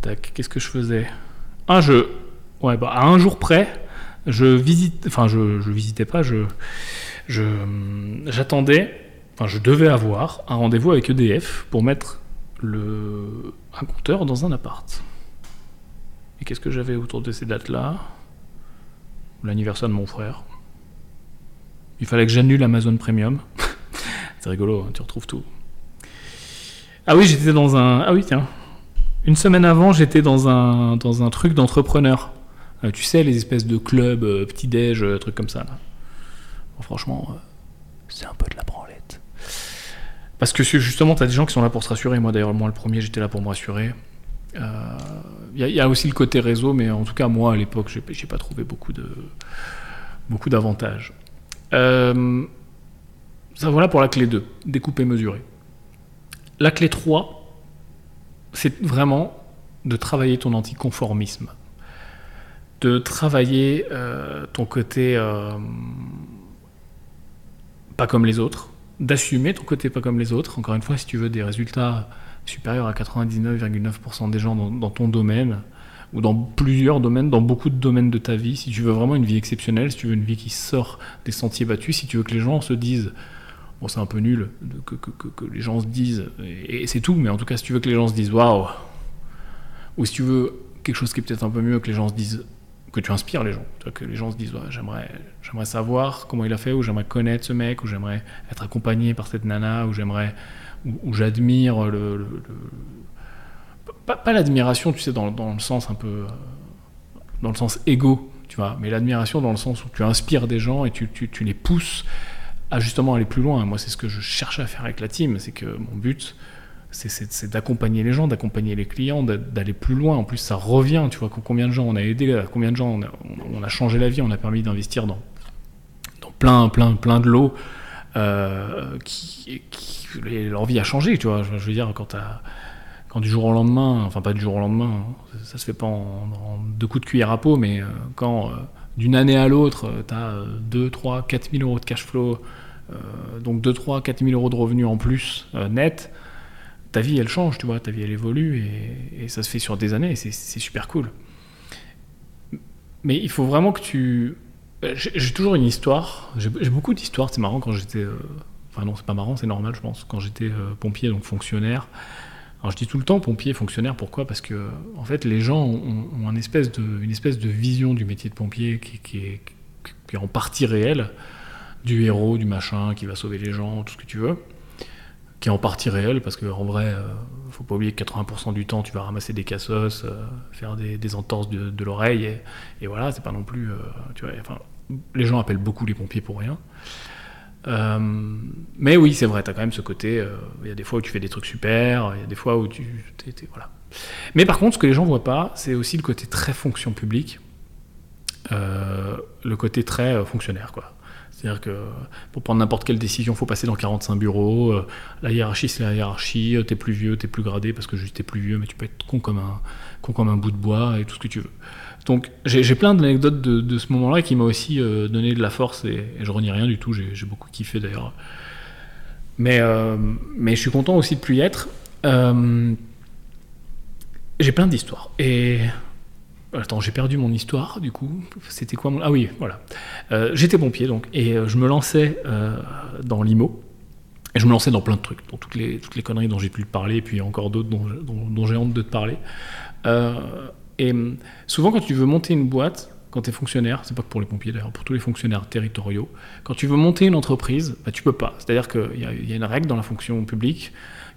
Tac, qu'est-ce que je faisais? Ah je, ouais bah à un jour près, je visite, enfin je, je visitais pas, je, j'attendais, enfin je devais avoir un rendez-vous avec EDF pour mettre le un compteur dans un appart. Et qu'est-ce que j'avais autour de ces dates-là? L'anniversaire de mon frère. Il fallait que j'annule Amazon Premium. c'est rigolo, hein, tu retrouves tout. Ah oui, j'étais dans un. Ah oui, tiens. Une semaine avant, j'étais dans un, dans un truc d'entrepreneur. Euh, tu sais, les espèces de clubs, euh, petit-déj, euh, trucs comme ça. franchement, c'est un peu de la branlette. Parce que justement, tu as des gens qui sont là pour se rassurer. Moi, d'ailleurs, moi, le premier, j'étais là pour me rassurer. Il euh, y, a aussi le côté réseau, mais en tout cas, moi, à l'époque, j'ai pas trouvé beaucoup de beaucoup d'avantages. Euh, ça voilà pour la clé 2, découper, mesurer. La clé 3, c'est vraiment de travailler ton anticonformisme, de travailler euh, ton côté pas comme les autres, d'assumer ton côté pas comme les autres. Encore une fois, si tu veux des résultats supérieur à 99,9% des gens dans, ton domaine, ou dans plusieurs domaines, dans beaucoup de domaines de ta vie, si tu veux vraiment une vie exceptionnelle, si tu veux une vie qui sort des sentiers battus, si tu veux que les gens se disent, bon c'est un peu nul, que, que, les gens se disent, et, c'est tout, mais en tout cas si tu veux que les gens se disent waouh, ou si tu veux quelque chose qui est peut-être un peu mieux, que les gens se disent, que tu inspires les gens, que les gens se disent j'aimerais, j'aimerais savoir comment il a fait, ou j'aimerais connaître ce mec, ou j'aimerais être accompagné par cette nana, ou j'aimerais où, j'admire le, pas, l'admiration, tu sais, dans, le sens un peu, euh, dans le sens égo, tu vois, mais l'admiration dans le sens où tu inspires des gens et tu, tu, les pousses à justement aller plus loin. Moi, c'est ce que je cherche à faire avec la team, c'est que mon but, c'est d'accompagner les gens, d'accompagner les clients, d'aller plus loin. En plus, ça revient. Tu vois, combien de gens on a aidé, combien de gens on a, changé la vie, on a permis d'investir dans, plein, plein, plein de lots euh, qui, leur vie a changé. Tu vois, je, veux dire, quand, du jour au lendemain, enfin pas du jour au lendemain, hein, ça, se fait pas en, deux coups de cuillère à peau, mais euh, quand euh, d'une année à l'autre, tu as 2, 3, 4 000 euros de cash flow, donc 2, 3, 4 000 euros de revenus en plus net ta vie elle change, tu vois, ta vie elle évolue et, ça se fait sur des années c'est super cool. Mais il faut vraiment que tu. J'ai toujours une histoire, j'ai beaucoup d'histoires, c'est marrant quand j'étais. Euh, enfin non, c'est pas marrant, c'est normal je pense. Quand j'étais euh, pompier, donc fonctionnaire. Alors je dis tout le temps pompier, fonctionnaire, pourquoi? Parce que en fait les gens ont, une, espèce de, vision du métier de pompier qui, est, qui est en partie réelle, du héros, du machin qui va sauver les gens, tout ce que tu veux qui est en partie réel, parce qu'en vrai, euh, faut pas oublier que 80% du temps, tu vas ramasser des cassos, euh, faire des, entorses de, l'oreille, et, voilà, c'est pas non plus. Euh, tu vois, enfin, les gens appellent beaucoup les pompiers pour rien. mais oui, c'est vrai, tu as quand même ce côté. Il y a des fois où tu fais des trucs super, il y a des fois où tu. voilà. Mais par contre, ce que les gens voient pas, c'est aussi le côté très fonction publique, le côté très fonctionnaire, quoi. C'est-à-dire que pour prendre n'importe quelle décision, il faut passer dans 45 bureaux. Euh, la hiérarchie, c'est la hiérarchie. T'es plus vieux, t'es plus gradé parce que juste t'es plus vieux, mais tu peux être con comme un, con comme un bout de bois et tout ce que tu veux. Donc j'ai plein d'anecdotes de, ce moment-là qui m'a aussi euh, donné de la force et, je renie rien du tout. J'ai beaucoup kiffé d'ailleurs. Mais, euh, mais je suis content aussi de plus y être. j'ai plein d'histoires. Et Attends, j'ai perdu mon histoire, du coup. C'était quoi mon... Ah oui, voilà. Euh, j'étais pompier, donc, et euh, je me lançais euh, dans l'IMO. Et je me lançais dans plein de trucs, dans toutes les, toutes les conneries dont j'ai pu te parler, et puis encore d'autres dont, j'ai honte de te parler. et souvent, quand tu veux monter une boîte, quand tu es fonctionnaire, c'est pas que pour les pompiers d'ailleurs, pour tous les fonctionnaires territoriaux, quand tu veux monter une entreprise, bah, tu peux pas. C'est-à-dire qu'il y, a une règle dans la fonction publique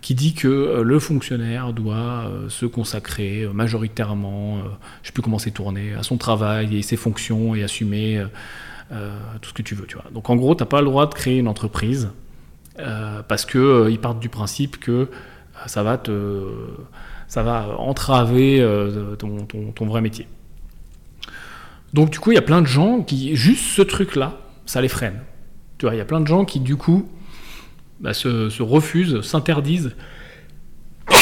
qui dit que euh, le fonctionnaire doit euh, se consacrer euh, majoritairement, je ne sais plus comment c'est tourné, à son travail et ses fonctions et assumer tout ce que tu veux. Donc en gros, tu n'as pas le droit de créer une entreprise parce qu'ils partent du principe que ça va, te, ça va entraver ton, ton, vrai métier. Donc du coup, il y a plein de gens qui, juste ce truc-là, ça les freine. Tu vois, il y a plein de gens qui, du coup, bah, se, refusent, s'interdisent.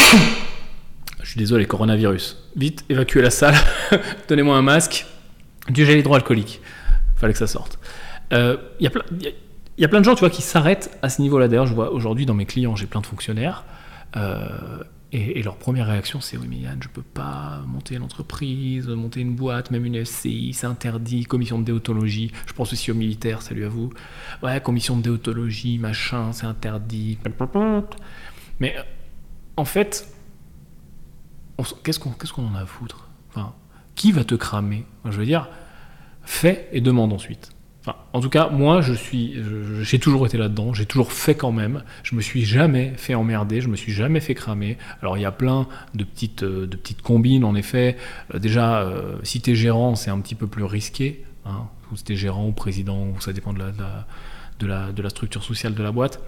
Je suis désolé, coronavirus. Vite, évacuez la salle, donnez-moi un masque, du gel hydroalcoolique. Fallait que ça sorte. Il euh, y, a plein de gens qui s'arrêtent à ce niveau-là. D'ailleurs, je vois aujourd'hui dans mes clients, j'ai plein de fonctionnaires. Euh, et, leur première réaction, c'est oui, mais Yann, je peux pas monter une entreprise, monter une boîte, même une SCI, c'est interdit, commission de déontologie. Je pense aussi aux militaires, salut à vous. Ouais, commission de déontologie, machin, c'est interdit. Mais en fait, qu'est-ce qu'on qu'est-ce qu'on en a à foutre? Enfin, Qui va te cramer? Je veux dire, fais et demande ensuite en tout cas, moi, je suis, j'ai toujours été là-dedans, j'ai toujours fait quand même. Je me suis jamais fait emmerder, je me suis jamais fait cramer. Alors, il y a plein de petites, euh, de petites combines, en effet. Euh, déjà, euh, si tu es gérant, c'est un petit peu plus risqué. Hein, ou si tu es gérant ou président, ou ça dépend de la, de la, de la structure sociale de la boîte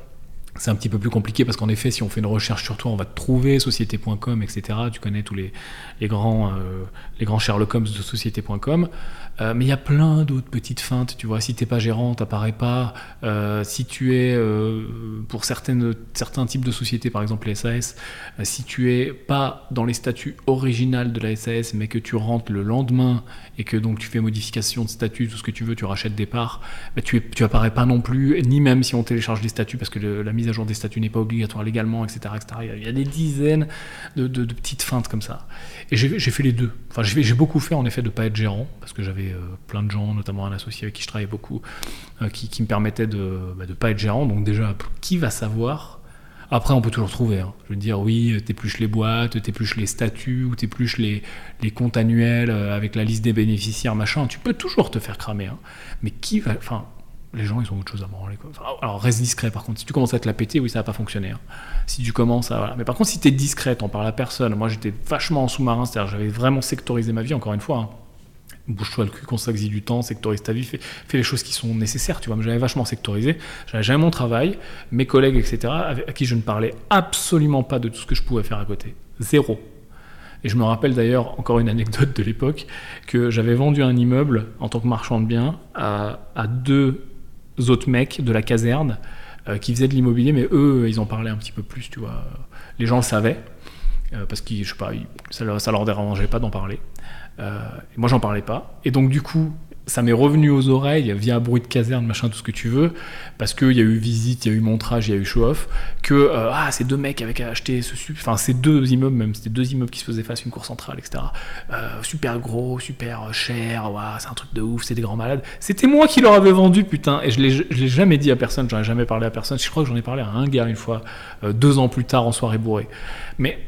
c'est un petit peu plus compliqué parce qu'en effet, si on fait une recherche sur toi, on va te trouver, société.com, etc. Tu connais tous les, les grands, les grands Sherlock Holmes de société.com. Euh, mais il y a plein d'autres petites feintes, tu vois. Si t'es pas gérant, t'apparais pas. Euh, si tu es, euh, pour certaines, certains types de sociétés, par exemple les SAS, si tu es pas dans les statuts originaux de la SAS, mais que tu rentres le lendemain et que donc tu fais modification de statut, tout ce que tu veux, tu rachètes des parts, bah, tu, es, tu apparais pas non plus, ni même si on télécharge les statuts, parce que la mise à jour des statuts n'est pas obligatoire légalement, etc. etc. Il y a des dizaines de, de, de petites feintes comme ça. Et j'ai fait les deux. Enfin, j'ai beaucoup fait en effet de pas être gérant, parce que j'avais euh, plein de gens, notamment un associé avec qui je travaillais beaucoup, euh, qui, me permettaient de ne bah, pas être gérant. Donc déjà, qui va savoir? Après, on peut toujours trouver. Hein. Je veux dire, oui, t'épluches les boîtes, t'épluches les statuts, ou t'épluches les, comptes annuels euh, avec la liste des bénéficiaires, machin. Tu peux toujours te faire cramer. Hein. Mais qui va. Enfin, les gens, ils ont autre chose à branler. alors, reste discret, par contre. Si tu commences à te la péter, oui, ça va pas fonctionner. Hein. Si tu commences à. Mais par contre, si tu es discret, t'en parles à personne. Moi, j'étais vachement en sous-marin, c'est-à-dire j'avais vraiment sectorisé ma vie, encore une fois. Bouge-toi le cul, consacre du temps, sectorise ta vie, fais, les choses qui sont nécessaires, tu vois. J'avais vachement sectorisé, j'avais jamais mon travail, mes collègues, etc., à qui je ne parlais absolument pas de tout ce que je pouvais faire à côté. Zéro. Et je me rappelle d'ailleurs, encore une anecdote de l'époque, que j'avais vendu un immeuble en tant que marchand de biens à, deux autres mecs de la caserne euh, qui faisaient de l'immobilier, mais eux, ils en parlaient un petit peu plus, tu vois. Les gens le savaient, euh, parce que, je sais pas, ça, ça leur dérangeait pas d'en parler. Euh, moi, j'en parlais pas. Et donc, du coup, ça m'est revenu aux oreilles via bruit de caserne, machin, tout ce que tu veux, parce qu'il y a eu visite, il y a eu montrage, il y a eu show-off, que euh, ah, ces deux mecs avaient acheté ce. Enfin, ces deux immeubles, même, c'était deux immeubles qui se faisaient face, une cour centrale, etc. Euh, super gros, super cher, c'est un truc de ouf, c'est des grands malades. C'était moi qui leur avais vendu, putain, et je l'ai jamais dit à personne, j'en ai jamais parlé à personne. Je crois que j'en ai parlé à un gars une fois, deux ans plus tard, en soirée bourrée. Mais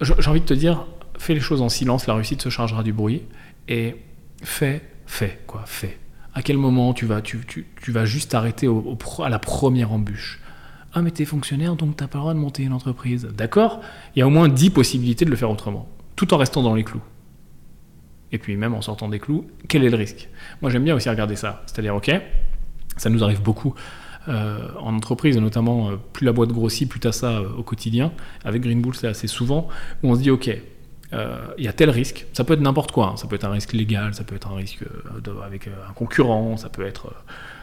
j'ai envie de te dire, fais les choses en silence, la réussite se chargera du bruit. Et fais, fais, quoi, fais. À quel moment tu vas, juste arrêter au, à la première embûche? Ah, mais t'es fonctionnaire, donc t'as pas le droit de monter une entreprise. D'accord? Il y a au moins 10 possibilités de le faire autrement, tout en restant dans les clous. Et puis, même en sortant des clous, quel est le risque? Moi, j'aime bien aussi regarder ça. C'est-à-dire, ok, ça nous arrive beaucoup. Euh, en entreprise, notamment euh, plus la boîte grossit, plus tu as ça euh, au quotidien. Avec Green Bull, c'est assez souvent où on se dit ok, il y a tel risque. Ça peut être n'importe quoi. Hein. Ça peut être un risque légal, ça peut être un risque avec un concurrent, ça peut être,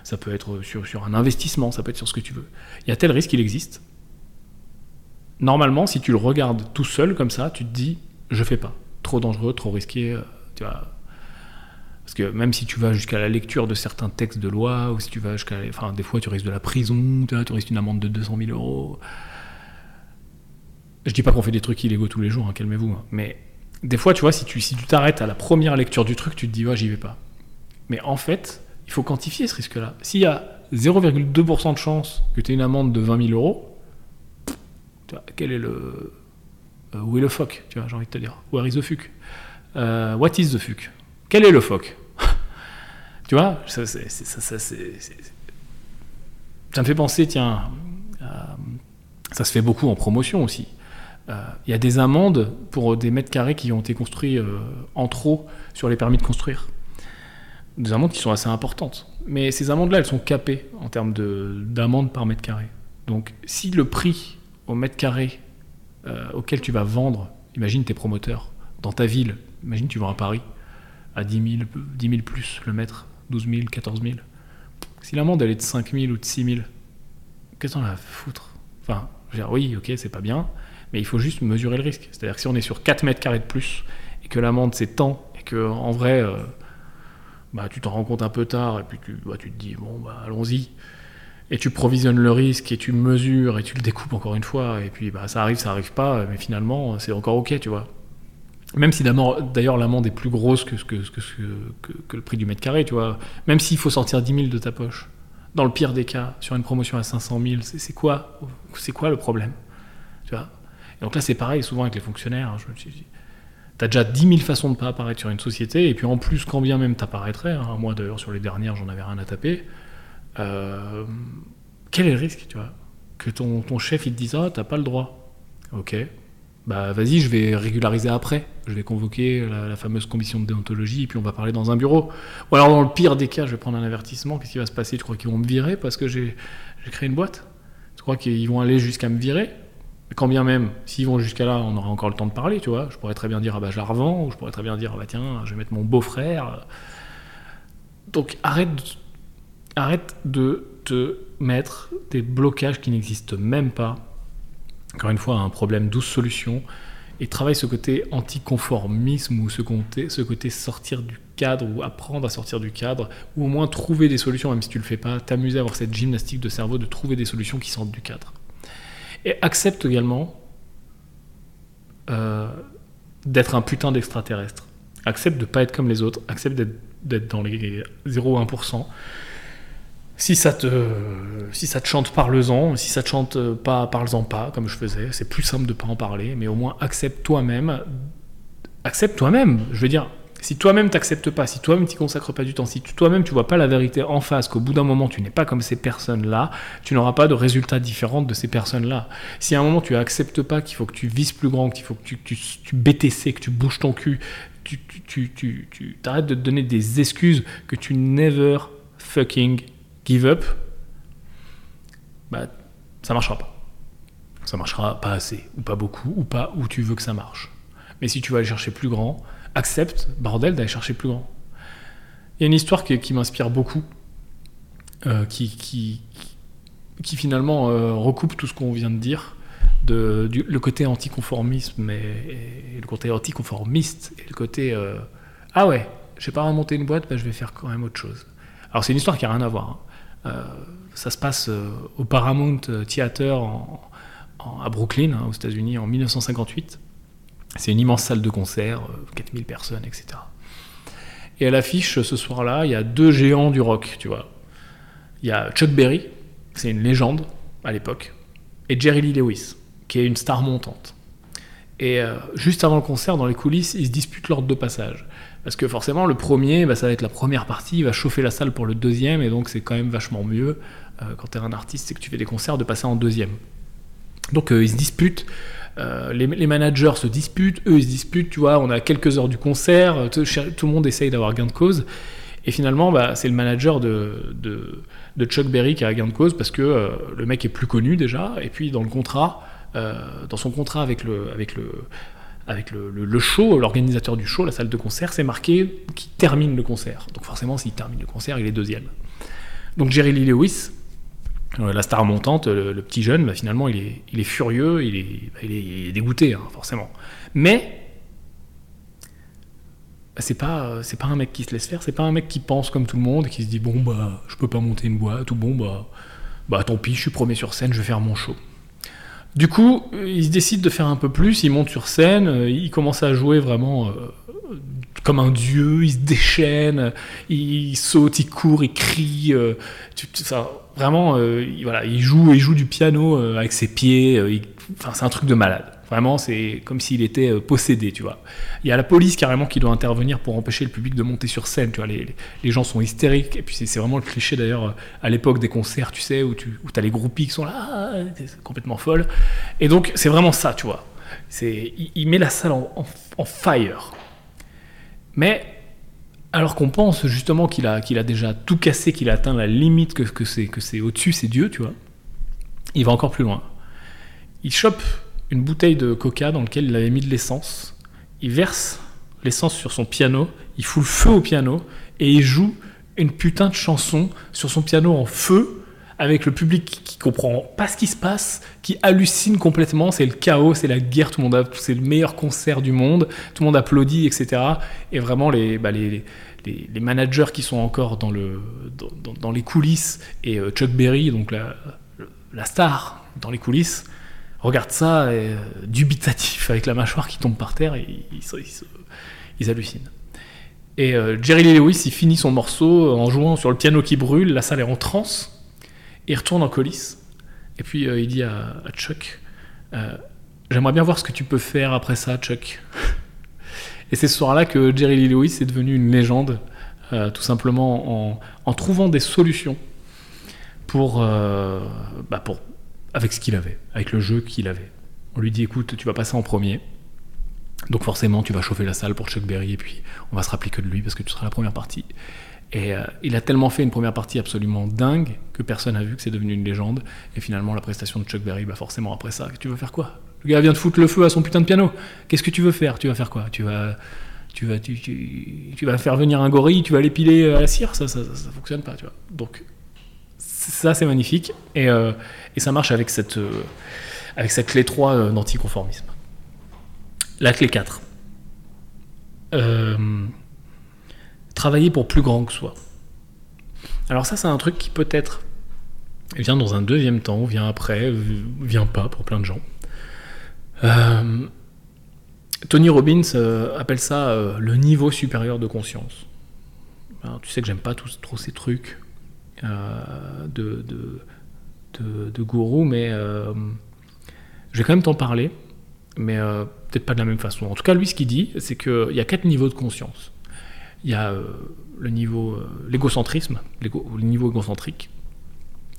ça peut être sur, sur un investissement, ça peut être sur ce que tu veux. Il y a tel risque, il existe. Normalement, si tu le regardes tout seul comme ça, tu te dis je fais pas. Trop dangereux, trop risqué. parce que même si tu vas jusqu'à la lecture de certains textes de loi, ou si tu vas jusqu'à. Enfin, des fois, tu risques de la prison, tu risques une amende de 200 000 euros. Je dis pas qu'on fait des trucs illégaux tous les jours, hein, calmez-vous. Hein. Mais des fois, tu vois, si tu si tu t'arrêtes à la première lecture du truc, tu te dis, ouais, j'y vais pas. Mais en fait, il faut quantifier ce risque-là. S'il y a 0,2% de chance que tu aies une amende de 20 000 euros, quel est le. Euh, où est le fuck Tu vois, j'ai envie de te dire? Where is the fuck? Euh, What is the fuck? Quel est le phoque? Tu vois, ça, me fait penser, tiens, ça se fait beaucoup en promotion aussi. Euh, il y a des amendes pour des mètres carrés qui ont été construits euh, en trop sur les permis de construire. Des amendes qui sont assez importantes. Mais ces amendes-là, elles sont capées en termes d'amendes par mètre carré. Donc si le prix au mètre carré auquel tu vas vendre, imagine tes promoteurs, dans ta ville, imagine tu vas à Paris, à 10 000, 10 000 plus le mètre, 12 000, 14 000. Si l'amende elle est de 5 000 ou de 6 000, qu'est-ce qu'on a à foutre? Enfin, je veux dire, oui, ok, c'est pas bien, mais il faut juste mesurer le risque. C'est-à-dire que si on est sur 4 mètres carrés de plus et que l'amende c'est tant et que en vrai, euh, bah, tu t'en rends compte un peu tard et puis tu, bah, tu te dis, bon, bah, allons-y. Et tu provisionnes le risque et tu mesures et tu le découpes encore une fois. Et puis bah, ça arrive, ça arrive pas, mais finalement c'est encore ok, tu vois. Même si d'ailleurs l'amende est plus grosse que, que, que, que, le prix du mètre carré, tu vois. Même s'il faut sortir 10 000 de ta poche, dans le pire des cas, sur une promotion à 500 000, c'est quoi, quoi le problème tu vois? Et donc là, c'est pareil souvent avec les fonctionnaires. Hein, tu as déjà 10 000 façons de pas apparaître sur une société, et puis en plus, quand bien même t'apparaîtrais, hein, moi d'ailleurs sur les dernières, j'en avais rien à taper, euh, quel est le risque, tu vois? Que ton, chef, il te dise, ah, t'as pas le droit. Ok, bah vas-y, je vais régulariser après. Je vais convoquer la, fameuse commission de déontologie et puis on va parler dans un bureau. Ou alors dans le pire des cas, je vais prendre un avertissement. Qu'est-ce qui va se passer? Tu crois qu'ils vont me virer parce que j'ai créé une boîte? Tu crois qu'ils vont aller jusqu'à me virer? Quand bien même, s'ils vont jusqu'à là, on aura encore le temps de parler, tu vois. Je pourrais très bien dire, ah bah je ou je pourrais très bien dire, ah bah tiens, je vais mettre mon beau-frère. Donc arrête, arrête de te mettre des blocages qui n'existent même pas encore une fois, un problème douce solution, et travaille ce côté anticonformisme ou ce côté, ce côté sortir du cadre ou apprendre à sortir du cadre, ou au moins trouver des solutions, même si tu le fais pas, t'amuser à avoir cette gymnastique de cerveau de trouver des solutions qui sortent du cadre. Et accepte également euh, d'être un putain d'extraterrestre. Accepte de ne pas être comme les autres, accepte d'être dans les 0,1%, si ça te, si ça te chante, parle-en. Si ça te chante pas, parle-en pas, comme je faisais. C'est plus simple de pas en parler, mais au moins accepte toi-même. Accepte toi-même. Je veux dire, si toi-même t'acceptes pas, si toi-même t'y consacres pas du temps, si toi-même tu vois pas la vérité en face, qu'au bout d'un moment tu n'es pas comme ces personnes-là, tu n'auras pas de résultats différents de ces personnes-là. Si à un moment tu acceptes pas qu'il faut que tu vises plus grand, qu'il faut que tu, tu, BTC, que tu bouges ton cul, tu, tu, t'arrêtes de te donner des excuses que tu never fucking give up, bah, ça marchera pas. Ça marchera pas assez, ou pas beaucoup, ou pas où tu veux que ça marche. Mais si tu veux aller chercher plus grand, accepte, bordel, d'aller chercher plus grand. Il y a une histoire qui, m'inspire beaucoup, euh, qui, finalement euh, recoupe tout ce qu'on vient de dire, de, le côté anticonformisme et, et, le côté anticonformiste et le côté euh, ah ouais, j'ai pas remonté une boîte, bah, je vais faire quand même autre chose. Alors c'est une histoire qui a rien à voir. Hein. Euh, ça se passe au Paramount Theater à Brooklyn, hein, aux États-Unis, en 1958. C'est une immense salle de concert, 4000 personnes, etc. Et à l'affiche, ce soir-là, il y a deux géants du rock, tu vois. Il y a Chuck Berry, c'est une légende à l'époque, et Jerry Lee Lewis, qui est une star montante. Et euh, juste avant le concert, dans les coulisses, ils se disputent l'ordre de passage. Parce que forcément, le premier, bah, ça va être la première partie, il va chauffer la salle pour le deuxième, et donc c'est quand même vachement mieux, euh, quand tu es un artiste et que tu fais des concerts, de passer en deuxième. Donc euh, ils se disputent, euh, les, managers se disputent, eux ils se disputent, tu vois, on a quelques heures du concert, tout, tout le monde essaye d'avoir gain de cause, et finalement, bah, c'est le manager de, Chuck Berry qui a gain de cause parce que euh, le mec est plus connu déjà, et puis dans le contrat, euh, dans son contrat avec le, avec le, avec le, show, l'organisateur du show, la salle de concert, c'est marqué qu'il termine le concert. Donc forcément, s'il termine le concert, il est deuxième. Donc Jerry Lee Lewis, euh, la star montante, le, petit jeune, bah, finalement, il est, furieux, il est, bah, dégoûté, hein, forcément. Mais c'est pas c'est pas un mec qui se laisse faire, c'est pas un mec qui pense comme tout le monde, qui se dit bon bah je peux pas monter une boîte ou bon bah bah tant pis, je suis premier sur scène, je vais faire mon show. Du coup, il se décide de faire un peu plus, il monte sur scène, il commence à jouer vraiment euh, comme un dieu, il se déchaîne, il saute, il court, il crie, euh, tu, ça, vraiment, euh, il, voilà, il joue, il joue du piano euh, avec ses pieds, il, enfin c'est un truc de malade. Vraiment, c'est comme s'il était euh, possédé, tu vois. Il y a la police carrément qui doit intervenir pour empêcher le public de monter sur scène, tu vois. Les, gens sont hystériques, et puis c'est vraiment le cliché d'ailleurs à l'époque des concerts, tu sais, où tu as les groupies qui sont là, ah, complètement folle. Et donc, c'est vraiment ça, tu vois. Il, il, met la salle en, en, en fire. Mais alors qu'on pense justement qu'il a, a déjà tout cassé, qu'il a atteint la limite, que, que c'est, que c'est au-dessus, c'est Dieu, tu vois, il va encore plus loin. Il chope une bouteille de coca dans laquelle il avait mis de l'essence, il verse l'essence sur son piano, il fout le feu au piano, et il joue une putain de chanson sur son piano en feu, avec le public qui comprend pas ce qui se passe, qui hallucine complètement, c'est le chaos, c'est la guerre, tout le monde a, c'est le meilleur concert du monde, tout le monde applaudit, etc. Et vraiment les, bah les, managers qui sont encore dans, le, dans, dans les coulisses et euh, Chuck Berry, donc la, star dans les coulisses, regarde ça euh, dubitatif avec la mâchoire qui tombe par terre ils hallucinent. Et euh, Jerry Lee Lewis, il finit son morceau en jouant sur le piano qui brûle, la salle est en transe. Il retourne en coulisse et puis euh, il dit à, Chuck euh, J'aimerais bien voir ce que tu peux faire après ça, Chuck. et c'est ce soir-là que Jerry Lee Lewis est devenu une légende, euh, tout simplement en, trouvant des solutions pour, bah pour avec ce qu'il avait, avec le jeu qu'il avait. On lui dit Écoute, tu vas passer en premier. Donc forcément, tu vas chauffer la salle pour Chuck Berry et puis on va se rappeler que de lui parce que tu seras la première partie. Et euh, il a tellement fait une première partie absolument dingue que personne n'a vu que c'est devenu une légende. Et finalement, la prestation de Chuck Berry, bah forcément après ça, tu veux faire quoi? Le gars vient de foutre le feu à son putain de piano. Qu'est-ce que tu veux faire? Tu vas faire quoi? Tu vas, tu vas, tu, vas faire venir un gorille, tu vas l'épiler à la cire? Ça, ça, ça, fonctionne pas, tu vois. Donc ça, c'est magnifique. Et, euh, et, ça marche avec cette, euh, avec cette clé 3 euh, d'anticonformisme. La clé 4. Travailler pour plus grand que soi. Alors ça, c'est un truc qui peut-être vient dans un deuxième temps, vient après, vient pas pour plein de gens. Euh, Tony Robbins euh, appelle ça euh, le niveau supérieur de conscience. Alors, tu sais que j'aime pas trop ces trucs de, de, de, de, gourou, mais je vais quand même t'en parler, mais peut-être pas de la même façon. En tout cas, lui, ce qu'il dit, c'est qu'il y a quatre niveaux de conscience il y a euh, le niveau euh, l'égocentrisme, le niveau égocentrique,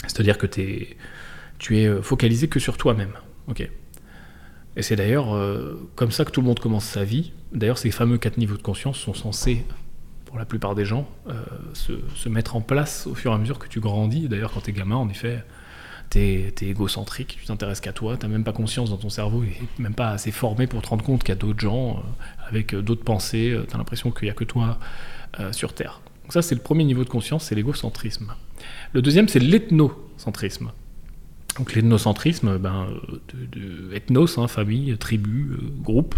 c'est-à-dire que tu es focalisé que sur toi-même. Ok. Et c'est d'ailleurs euh, comme ça que tout le monde commence sa vie. D'ailleurs, ces fameux quatre niveaux de conscience sont censés, pour la plupart des gens, euh, se, se, mettre en place au fur et à mesure que tu grandis. D'ailleurs, quand tu es gamin, en effet, tu es, égocentrique, tu t'intéresses qu'à toi, tu n'as même pas conscience dans ton cerveau, et même pas assez formé pour te rendre compte qu'il y a d'autres gens euh, avec d'autres pensées, tu as l'impression qu'il n'y a que toi sur Terre. Donc ça, c'est le premier niveau de conscience, c'est l'égocentrisme. Le deuxième, c'est l'ethnocentrisme. Donc l'ethnocentrisme, ben, de, ethnos, hein, famille, tribu, euh, groupe.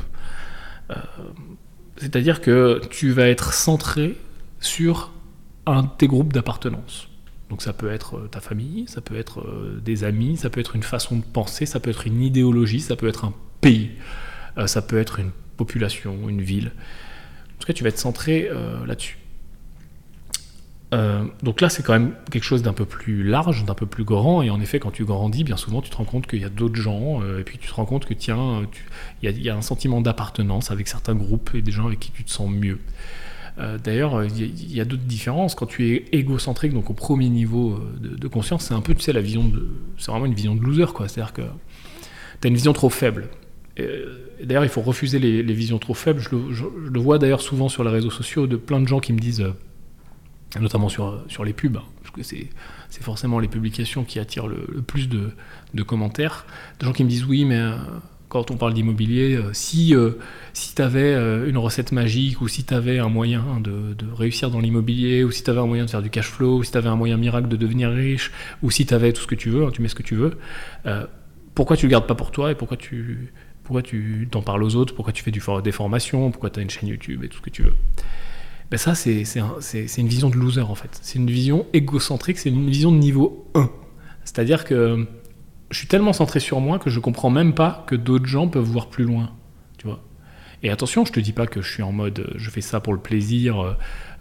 Euh, c'est-à-dire que tu vas être centré sur un de tes groupes d'appartenance. Donc ça peut être euh, ta famille, ça peut être des amis, ça peut être une façon de penser, ça peut être une idéologie, ça peut être un pays, ça peut être une population, une ville. En tout cas, tu vas être centré là-dessus. Euh, donc là, c'est quand même quelque chose d'un peu plus large, d'un peu plus grand. Et en effet, quand tu grandis, bien souvent, tu te rends compte qu'il y a d'autres gens. Euh, et puis tu te rends compte que, tiens, il y, a un sentiment d'appartenance avec certains groupes et des gens avec qui tu te sens mieux. Euh, d'ailleurs, il y a, d'autres différences. Quand tu es égocentrique, donc au premier niveau de, conscience, c'est un peu, tu sais, la vision de. C'est vraiment une vision de loser, quoi. C'est-à-dire que tu as une vision trop faible. D'ailleurs, il faut refuser les, visions trop faibles. Je le, vois d'ailleurs souvent sur les réseaux sociaux de plein de gens qui me disent notamment sur, sur les pubs, hein, parce que c'est, forcément les publications qui attirent le, plus de, de, commentaires. De gens qui me disent oui, mais euh, quand on parle d'immobilier, euh, si, euh, si tu avais une recette magique, ou si tu avais un moyen de, réussir dans l'immobilier, ou si tu avais un moyen de faire du cash flow, ou si tu avais un moyen miracle de devenir riche, ou si tu avais tout ce que tu veux, hein, tu mets ce que tu veux, pourquoi tu le gardes pas pour toi et pourquoi tu pourquoi tu t'en parles aux autres, pourquoi tu fais du, des formations, pourquoi tu as une chaîne YouTube et tout ce que tu veux? Ben ça, c'est une vision de loser en fait. C'est une vision égocentrique, c'est une vision de niveau 1. C'est-à-dire que je suis tellement centré sur moi que je comprends même pas que d'autres gens peuvent voir plus loin. Tu vois et attention, je te dis pas que je suis en mode je fais ça pour le plaisir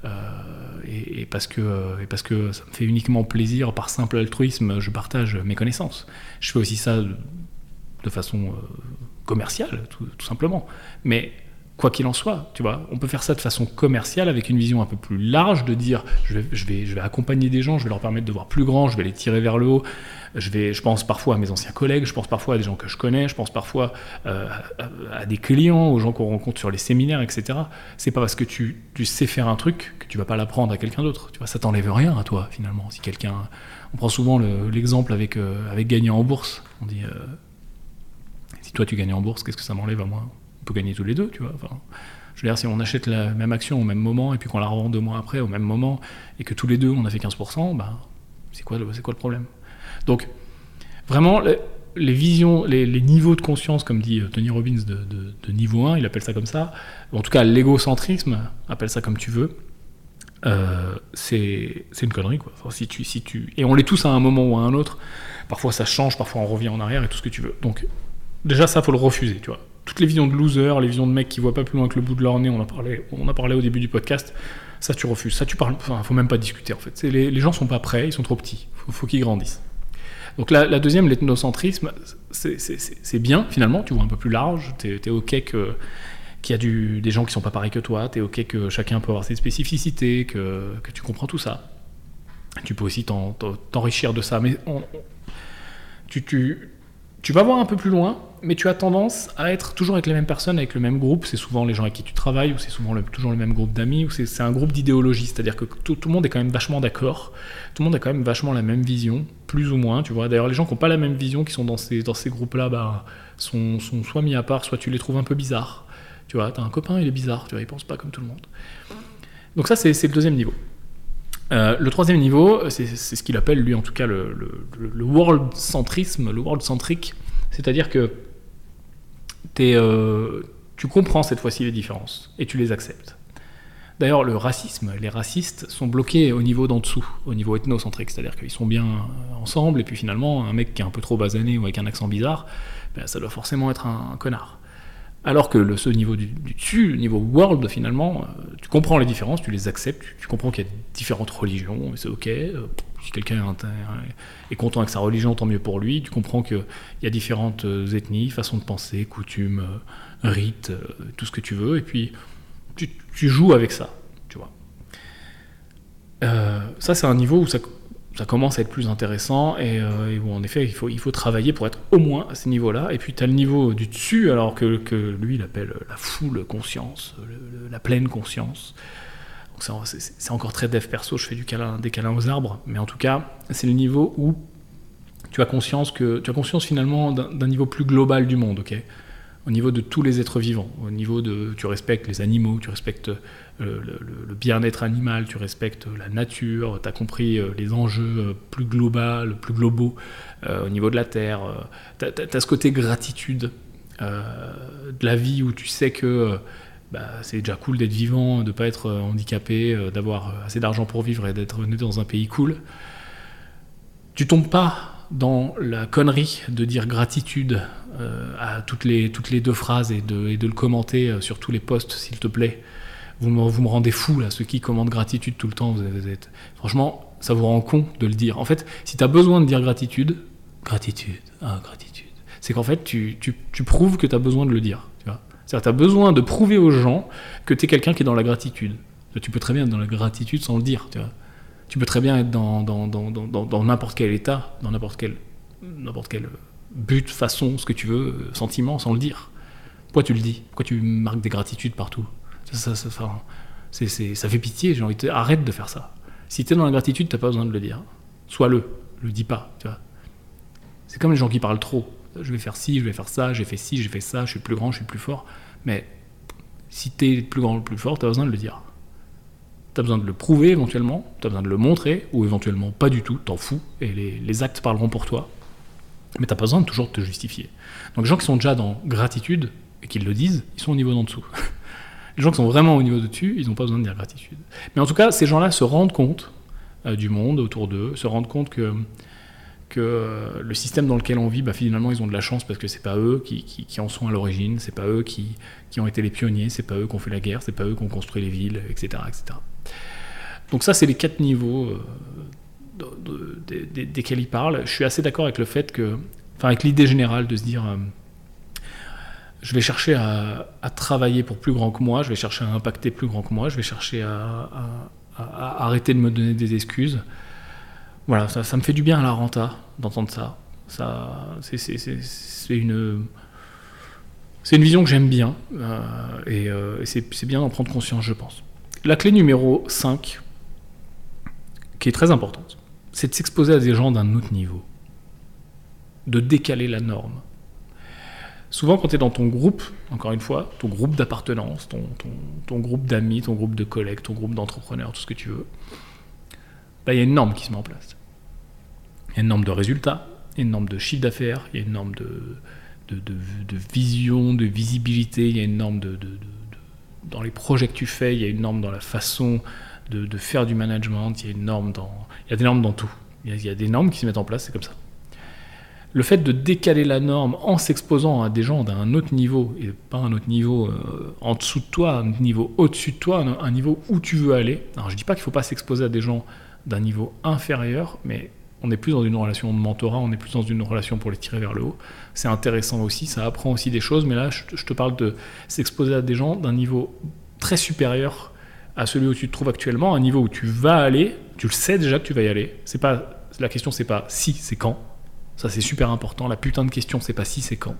euh, et, parce que, parce que ça me fait uniquement plaisir par simple altruisme, je partage mes connaissances. Je fais aussi ça de, façon euh, commerciale, tout, tout, simplement. Mais quoi qu'il en soit, tu vois. On peut faire ça de façon commerciale avec une vision un peu plus large, de dire je vais, je vais, je vais accompagner des gens, je vais leur permettre de voir plus grand, je vais les tirer vers le haut. Je, vais, je pense parfois à mes anciens collègues, je pense parfois à des gens que je connais, je pense parfois euh, à, des clients, aux gens qu'on rencontre sur les séminaires, etc. C'est pas parce que tu, sais faire un truc que tu vas pas l'apprendre à quelqu'un d'autre. Tu vois, ça t'enlève rien à toi finalement. Si quelqu'un, on prend souvent l'exemple avec euh, avec gagner en bourse. On dit euh, si toi tu gagnes en bourse, qu'est-ce que ça m'enlève à moi? Peut gagner tous les deux, tu vois. Enfin, je veux dire, si on achète la même action au même moment et puis qu'on la revend deux mois après au même moment et que tous les deux on a fait 15%, bah, c'est quoi, c'est quoi le problème? Donc, vraiment, les, visions, les, niveaux de conscience, comme dit euh, Tony Robbins, de, niveau 1, il appelle ça comme ça, en tout cas l'égocentrisme, appelle ça comme tu veux, euh, c'est une connerie, quoi. si tu, si tu... Et on l'est tous à un moment ou à un autre, parfois ça change, parfois on revient en arrière et tout ce que tu veux. Donc, déjà ça, faut le refuser, tu vois toutes les visions de loser, les visions de mecs qui voient pas plus loin que le bout de leur nez, on a parlé, on a parlé au début du podcast, ça tu refuses, ça tu parles, faut même pas discuter en fait. Les, les, gens sont pas prêts, ils sont trop petits, faut, faut qu'ils grandissent. Donc la, deuxième, l'ethnocentrisme, c'est bien finalement, tu vois un peu plus large, tu es, ok que qu'il y a des gens qui sont pas pareils que toi, tu es ok que chacun peut avoir ses spécificités, que, tu comprends tout ça. Tu peux aussi t'enrichir de ça, mais tu vas voir un peu plus loin, mais tu as tendance à être toujours avec les mêmes personnes, avec le même groupe. C'est souvent les gens avec qui tu travailles, ou c'est souvent toujours le même groupe d'amis, ou c'est un groupe d'idéologie. C'est-à-dire que tout, le monde est quand même vachement d'accord. Tout le monde a quand même vachement la même vision, plus ou moins. Tu vois. D'ailleurs, les gens qui n'ont pas la même vision, qui sont dans ces, dans ces groupes-là, bah, sont, soit mis à part, soit tu les trouves un peu bizarres. Tu vois, as un copain, il est bizarre. Tu vois, il pense pas comme tout le monde. Donc ça, c'est le deuxième niveau. Euh, le troisième niveau, c'est ce qu'il appelle, lui en tout cas, le, world-centrisme, le world-centrique. C'est-à-dire que euh, tu comprends cette fois-ci les différences et tu les acceptes. D'ailleurs, le racisme, les racistes sont bloqués au niveau d'en dessous, au niveau ethnocentrique, c'est-à-dire qu'ils sont bien ensemble, et puis finalement, un mec qui est un peu trop basané ou avec un accent bizarre, ben, ça doit forcément être un connard. Alors que le, ce niveau du, dessus, le niveau world, finalement, euh, tu comprends les différences, tu les acceptes, tu, comprends qu'il y a différentes religions, et c'est ok. Euh, si quelqu'un est content avec sa religion, tant mieux pour lui. Tu comprends qu'il y a différentes euh, ethnies, façons de penser, coutumes, rites, tout ce que tu veux, et puis tu, joues avec ça, tu vois. ça, c'est un niveau où ça, ça commence à être plus intéressant. Et, euh, bon, en effet, il faut, il faut travailler pour être au moins à ce niveau-là. Et puis, tu as le niveau du dessus, alors que, que lui, il appelle la full conscience, la pleine conscience. C'est encore très dev perso, je fais du câlin, des câlins aux arbres. Mais en tout cas, c'est le niveau où tu as conscience, que, tu as conscience finalement d'un niveau plus global du monde. ok? Au niveau de tous les êtres vivants, au niveau de tu respectes les animaux, tu respectes euh, le, bien-être animal, tu respectes la nature, tu as compris euh, les enjeux euh, plus globaux, plus globaux au niveau de la terre, tu as, ce côté gratitude de la vie où tu sais que bah, c'est déjà cool d'être vivant, de pas être handicapé, d'avoir assez d'argent pour vivre et d'être né dans un pays cool. Tu tombes pas dans la connerie de dire gratitude euh, à toutes les, toutes les deux phrases et de, de le commenter euh, sur tous les posts, s'il te plaît. Vous me, vous me rendez fou, là, ceux qui commandent gratitude tout le temps. Vous êtes... Franchement, ça vous rend con de le dire. En fait, si tu as besoin de dire gratitude, gratitude, ah, gratitude, c'est qu'en fait, tu, tu, tu, prouves que tu as besoin de le dire. C'est-à-dire tu as besoin de prouver aux gens que tu es quelqu'un qui est dans la gratitude. Tu peux très bien être dans la gratitude sans le dire. Tu vois tu peux très bien être dans, dans, dans, dans n'importe quel état, dans n'importe quel, n'importe quel but, façon, ce que tu veux, euh, sentiment, sans le dire. Pourquoi tu le dis? Pourquoi tu marques des gratitudes partout? Ça, ça, ça, c'est, ça fait pitié, j'ai envie de te... Arrête de faire ça. Si tu es dans la gratitude, tu n'as pas besoin de le dire. Sois-le, le dis pas. Tu vois. C'est comme les gens qui parlent trop. Je vais faire ci, je vais faire ça, j'ai fait ci, j'ai fait ça, je suis plus grand, je suis plus fort. Mais si tu es plus grand, plus fort, tu as besoin de le dire. Tu as besoin de le prouver éventuellement, tu as besoin de le montrer, ou éventuellement pas du tout, t'en fous, et les, actes parleront pour toi. Mais tu pas besoin de toujours te justifier. Donc les gens qui sont déjà dans gratitude, et qui le disent, ils sont au niveau d'en dessous. les gens qui sont vraiment au niveau de dessus, ils n'ont pas besoin de dire gratitude. Mais en tout cas, ces gens-là se rendent compte euh, du monde autour d'eux, se rendent compte que que euh, le système dans lequel on vit, bah, finalement, ils ont de la chance parce que c'est pas eux qui, qui, en sont à l'origine, c'est pas eux qui, qui, ont été les pionniers, c'est pas eux qui ont fait la guerre, c'est pas eux qui ont construit les villes, etc. etc. Donc ça, c'est les quatre niveaux euh, desquels il parle. Je suis assez d'accord avec le fait que, enfin, avec l'idée générale de se dire, euh, je vais chercher à, travailler pour plus grand que moi, je vais chercher à impacter plus grand que moi, je vais chercher à, arrêter de me donner des excuses voilà, ça, me fait du bien à la renta d'entendre ça. ça c'est une, c'est une vision que j'aime bien euh, euh, et, c'est bien d'en prendre conscience, je pense. La clé numéro 5, qui est très importante, c'est de s'exposer à des gens d'un autre niveau, de décaler la norme. Souvent, quand tu es dans ton groupe, encore une fois, ton groupe d'appartenance, ton, ton, groupe d'amis, ton groupe de collègues, ton groupe d'entrepreneurs, tout ce que tu veux, bah, il y a une norme qui se met en place. Il y a une norme de résultats, il y a une norme de chiffre d'affaires, il y a une norme de, de, vision, de visibilité, il y a une norme de, dans les projets que tu fais, il y a une norme dans la façon de, faire du management, il y a des normes dans tout. Il y a, des normes qui se mettent en place, c'est comme ça. Le fait de décaler la norme en s'exposant à des gens d'un autre niveau, et pas un autre niveau euh, en dessous de toi, un niveau au-dessus de toi, un, niveau où tu veux aller. Alors je dis pas qu'il ne faut pas s'exposer à des gens d'un niveau inférieur, mais on n'est plus dans une relation de mentorat, on est plus dans une relation pour les tirer vers le haut. C'est intéressant aussi, ça apprend aussi des choses, mais là, je, te parle de s'exposer à des gens d'un niveau très supérieur à celui où tu te trouves actuellement, un niveau où tu vas aller, tu le sais déjà que tu vas y aller. C'est pas la question, c'est pas si, c'est quand. Ça, c'est super important. La putain de question, c'est pas si, c'est quand.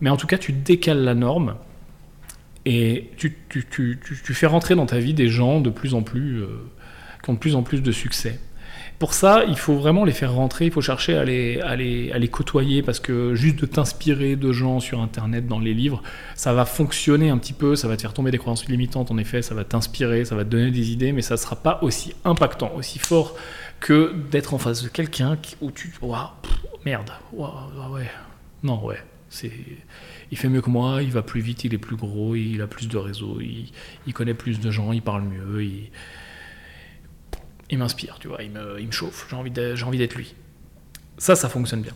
Mais en tout cas, tu décales la norme et tu, fais rentrer dans ta vie des gens de plus en plus euh, qui ont de plus en plus de succès. Pour ça, il faut vraiment les faire rentrer, il faut chercher à les, à les, à les côtoyer, parce que juste de t'inspirer de gens sur Internet, dans les livres, ça va fonctionner un petit peu, ça va te faire tomber des croyances limitantes, en effet, ça va t'inspirer, ça va te donner des idées, mais ça ne sera pas aussi impactant, aussi fort que d'être en face de quelqu'un où tu... Waouh, merde, waouh, ouais, non, ouais, c'est... Il fait mieux que moi, il va plus vite, il est plus gros, il a plus de réseau, il, il connaît plus de gens, il parle mieux, il il m'inspire, tu vois, il me, il me chauffe, j'ai envie d'être lui. Ça, ça fonctionne bien.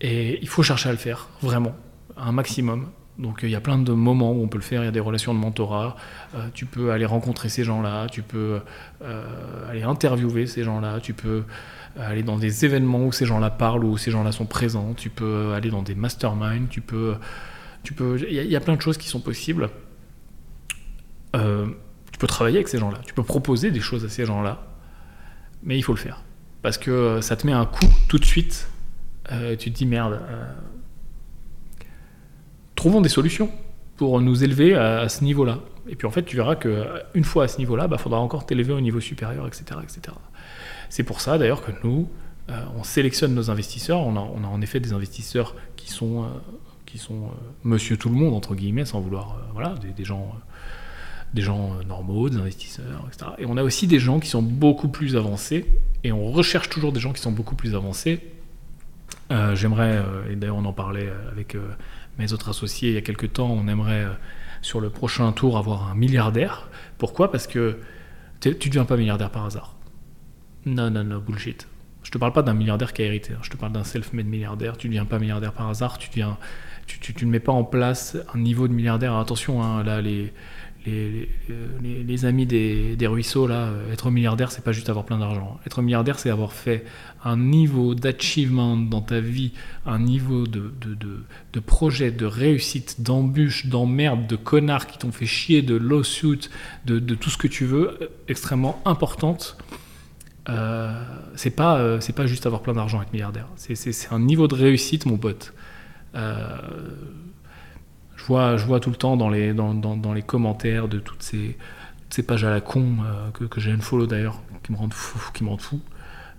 Et il faut chercher à le faire, vraiment, un maximum. Donc il y a plein de moments où on peut le faire, il y a des relations de mentorat, euh, tu peux aller rencontrer ces gens-là, tu peux euh, aller interviewer ces gens-là, tu peux aller dans des événements où ces gens-là parlent, où ces gens-là sont présents, tu peux aller dans des masterminds, tu peux... Tu peux il, y a, plein de choses qui sont possibles. Euh, tu peux travailler avec ces gens-là, tu peux proposer des choses à ces gens-là, mais il faut le faire. parce que ça te met un coup tout de suite. tu te dis merde. trouvons des solutions pour nous élever à, ce niveau-là. Et puis en fait, tu verras qu'une fois à ce niveau-là, il bah, faudra encore t'élever au niveau supérieur, etc. etc. C'est pour ça d'ailleurs que nous, euh, on sélectionne nos investisseurs. On a, en effet des investisseurs qui sont, euh, qui sont euh, monsieur tout le monde, entre guillemets, sans vouloir. voilà, des, gens. Des gens normaux, des investisseurs, etc. Et on a aussi des gens qui sont beaucoup plus avancés, et on recherche toujours des gens qui sont beaucoup plus avancés. J'aimerais, et d'ailleurs on en parlait avec mes autres associés il y a quelques temps, on aimerait sur le prochain tour avoir un milliardaire. Pourquoi? Parce que tu ne deviens pas milliardaire par hasard. Non, non, non, bullshit. Je te parle pas d'un milliardaire qui a hérité, hein. je te parle d'un self-made milliardaire. Tu ne deviens pas milliardaire par hasard, tu, ne mets pas en place un niveau de milliardaire. attention, hein, là, les, les, les, amis des, ruisseaux, là, euh, être milliardaire, c'est pas juste avoir plein d'argent. Être milliardaire, c'est avoir fait un niveau d'achievement dans ta vie, un niveau de, de, de, projet, de réussite, d'embûche, d'emmerde, de connards qui t'ont fait chier, de lawsuit, de, de tout ce que tu veux, euh, extrêmement importante euh, c'est pas, euh, c'est pas juste avoir plein d'argent être milliardaire. C'est un niveau de réussite, mon pote. Euh, je vois tout le temps dans les, commentaires de toutes ces, pages à la con que, que j'ai un follow d'ailleurs, qui me rendent fou.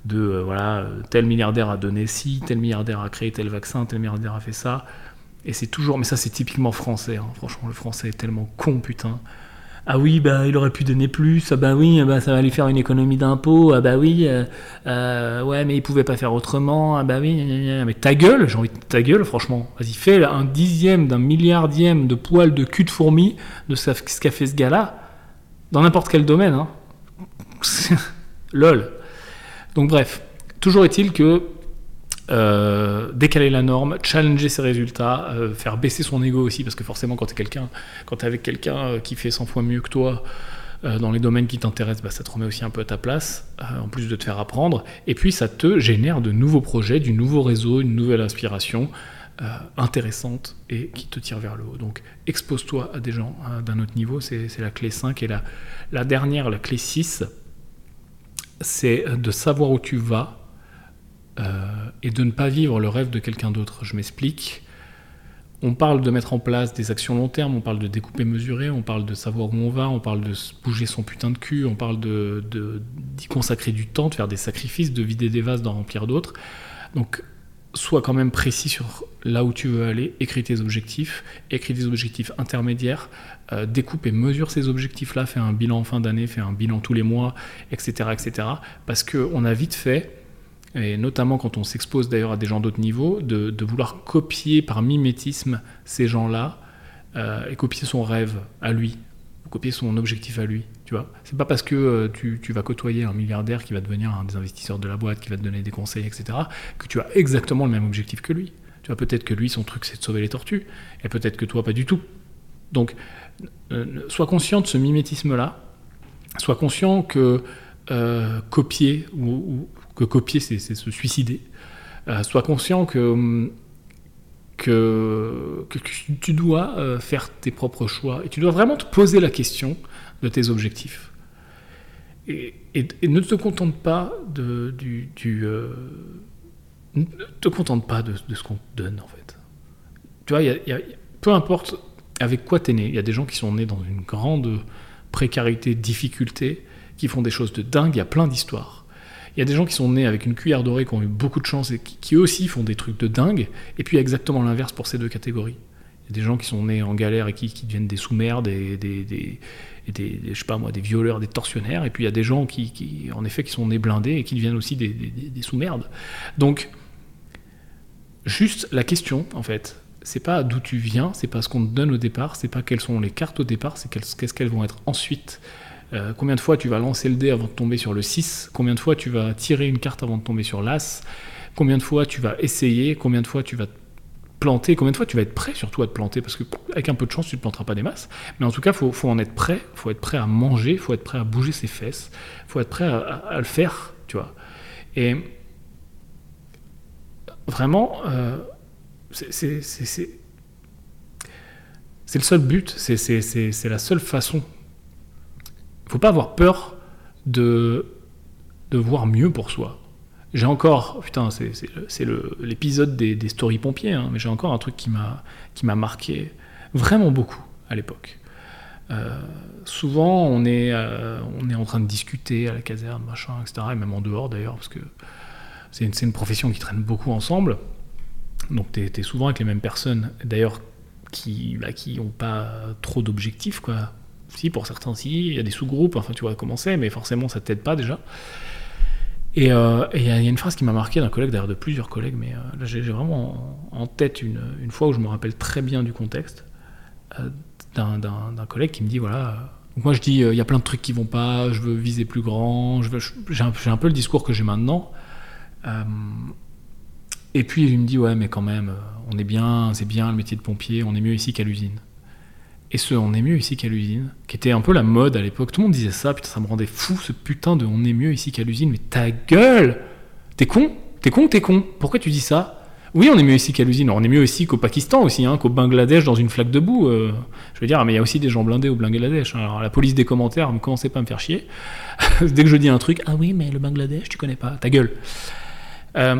De voilà, tel milliardaire a donné ci, tel milliardaire a créé tel vaccin, tel milliardaire a fait ça. Et c'est toujours, mais ça c'est typiquement français. Hein. Franchement, le français est tellement con, putain ah oui, bah, il aurait pu donner plus, ah bah oui, bah, ça va lui faire une économie d'impôts, ah bah oui, euh, euh, ouais, mais il pouvait pas faire autrement, ah bah oui, mais ta gueule, j'ai envie de ta gueule, franchement. Vas-y, fais un dixième d'un milliardième de poils de cul de fourmi de ce qu'a fait ce gars-là, dans n'importe quel domaine, hein. Lol. Donc bref, toujours est-il que euh, décaler la norme, challenger ses résultats, euh, faire baisser son ego aussi, parce que forcément quand tu es quelqu'un, quand es avec quelqu'un euh, qui fait 100 fois mieux que toi dans les domaines qui t'intéressent, bah, ça te remet aussi un peu à ta place, en plus de te faire apprendre, et puis ça te génère de nouveaux projets, du nouveau réseau, une nouvelle inspiration intéressante et qui te tire vers le haut. Donc expose-toi à des gens hein, d'un autre niveau, c'est la clé 5, et la, la dernière, la clé 6, c'est de savoir où tu vas et de ne pas vivre le rêve de quelqu'un d'autre. Je m'explique. On parle de mettre en place des actions long terme, on parle de découper, mesurer, on parle de savoir où on va, on parle de bouger son putain de cul, on parle de, d'y consacrer du temps, de faire des sacrifices, de vider des vases, d'en remplir d'autres. Donc, sois quand même précis sur là où tu veux aller, écris tes objectifs, écris des objectifs intermédiaires, euh, découpe et mesure ces objectifs-là, fais un bilan en fin d'année, fais un bilan tous les mois, etc. etc. parce qu'on a vite fait et notamment quand on s'expose d'ailleurs à des gens d'autres niveaux, de, vouloir copier par mimétisme ces gens-là euh, et copier son rêve à lui, copier son objectif à lui. Tu vois, c'est pas parce que euh, tu, vas côtoyer un milliardaire qui va devenir un des investisseurs de la boîte, qui va te donner des conseils, etc., que tu as exactement le même objectif que lui. Tu vois, peut-être que lui, son truc, c'est de sauver les tortues, et peut-être que toi, pas du tout. Donc, euh, sois conscient de ce mimétisme-là, sois conscient que copier ou, que copier, c'est se suicider. Euh, sois conscient que, que, tu dois euh, faire tes propres choix et tu dois vraiment te poser la question de tes objectifs. Et, ne te contente pas de, euh, te contente pas de, ce qu'on te donne en fait. Tu vois, peu importe avec quoi tu es né, il y a des gens qui sont nés dans une grande précarité, difficulté, qui font des choses de dingue, il y a plein d'histoires. Il y a des gens qui sont nés avec une cuillère dorée, qui ont eu beaucoup de chance et qui, eux aussi font des trucs de dingue. Et puis il y a exactement l'inverse pour ces deux catégories. Il y a des gens qui sont nés en galère et qui, deviennent des sous-merdes et des, je sais pas moi, des violeurs, des tortionnaires. Et puis il y a des gens qui, en effet, qui sont nés blindés et qui deviennent aussi des sous-merdes. Donc, juste la question, en fait, c'est pas d'où tu viens, c'est pas ce qu'on te donne au départ, c'est pas quelles sont les cartes au départ, c'est qu'est-ce qu'elles vont être ensuite. Euh, combien de fois tu vas lancer le dé avant de tomber sur le 6 Combien de fois tu vas tirer une carte avant de tomber sur l'As? Combien de fois tu vas essayer? Combien de fois tu vas te planter? Combien de fois tu vas être prêt surtout à te planter? Parce qu'avec un peu de chance, tu ne te planteras pas des masses. Mais en tout cas, il faut, en être prêt. Il faut être prêt à manger. Il faut être prêt à bouger ses fesses. Il faut être prêt à, le faire, tu vois. Et vraiment, euh, c'est le seul but. C'est la seule façon faut pas avoir peur de, voir mieux pour soi. J'ai encore, putain, c'est l'épisode des, des stories pompiers, hein, mais j'ai encore un truc qui m'a marqué vraiment beaucoup à l'époque. Euh, souvent, on est, euh, on est en train de discuter à la caserne, machin, etc., et même en dehors d'ailleurs, parce que c'est une, profession qui traîne beaucoup ensemble. Donc, tu es, souvent avec les mêmes personnes, d'ailleurs, qui bah, qui n'ont pas trop d'objectifs, quoi. Si, pour certains, si, il y a des sous-groupes, enfin, tu vois comment c'est, mais forcément, ça t'aide pas déjà. Et euh, il y, a une phrase qui m'a marqué d'un collègue, d'ailleurs de plusieurs collègues, mais là j'ai vraiment en, tête une, fois où je me rappelle très bien du contexte d'un collègue qui me dit voilà. moi je dis il y a plein de trucs qui vont pas, je veux viser plus grand, j'ai un, un, peu le discours que j'ai maintenant. Euh, et puis il me dit ouais mais quand même, on est bien, c'est bien le métier de pompier, on est mieux ici qu'à l'usine. Et ce on est mieux ici qu'à l'usine, qui était un peu la mode à l'époque, tout le monde disait ça, putain ça me rendait fou ce putain de on est mieux ici qu'à l'usine, mais ta gueule T'es con T'es con t'es con? Pourquoi tu dis ça? Oui, on est mieux ici qu'à l'usine. On est mieux ici qu'au Pakistan aussi, hein, qu'au Bangladesh dans une flaque de boue. Euh. je veux dire, mais il y a aussi des gens blindés au Bangladesh. Hein. Alors la police des commentaires, ne commencez pas à me faire chier. Dès que je dis un truc, ah oui, mais le Bangladesh, tu connais pas, ta gueule. Euh,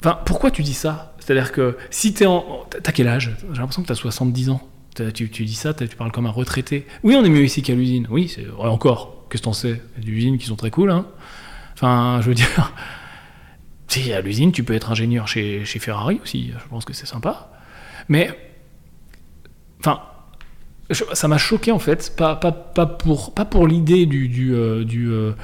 enfin, pourquoi tu dis ça? C'est-à-dire que si t'es en. T'as quel âge? J'ai l'impression que t'as 70 ans. Tu, dis ça, tu parles comme un retraité. Oui, on est mieux ici qu'à l'usine. Oui, encore. Qu'est-ce que t'en sais? Il y a des usines qui sont très cool. Hein enfin, je veux dire. Si, à l'usine, tu peux être ingénieur chez, Ferrari aussi, je pense que c'est sympa. Mais, enfin, ça m'a choqué en fait, pas, pour, l'idée du, euh, euh,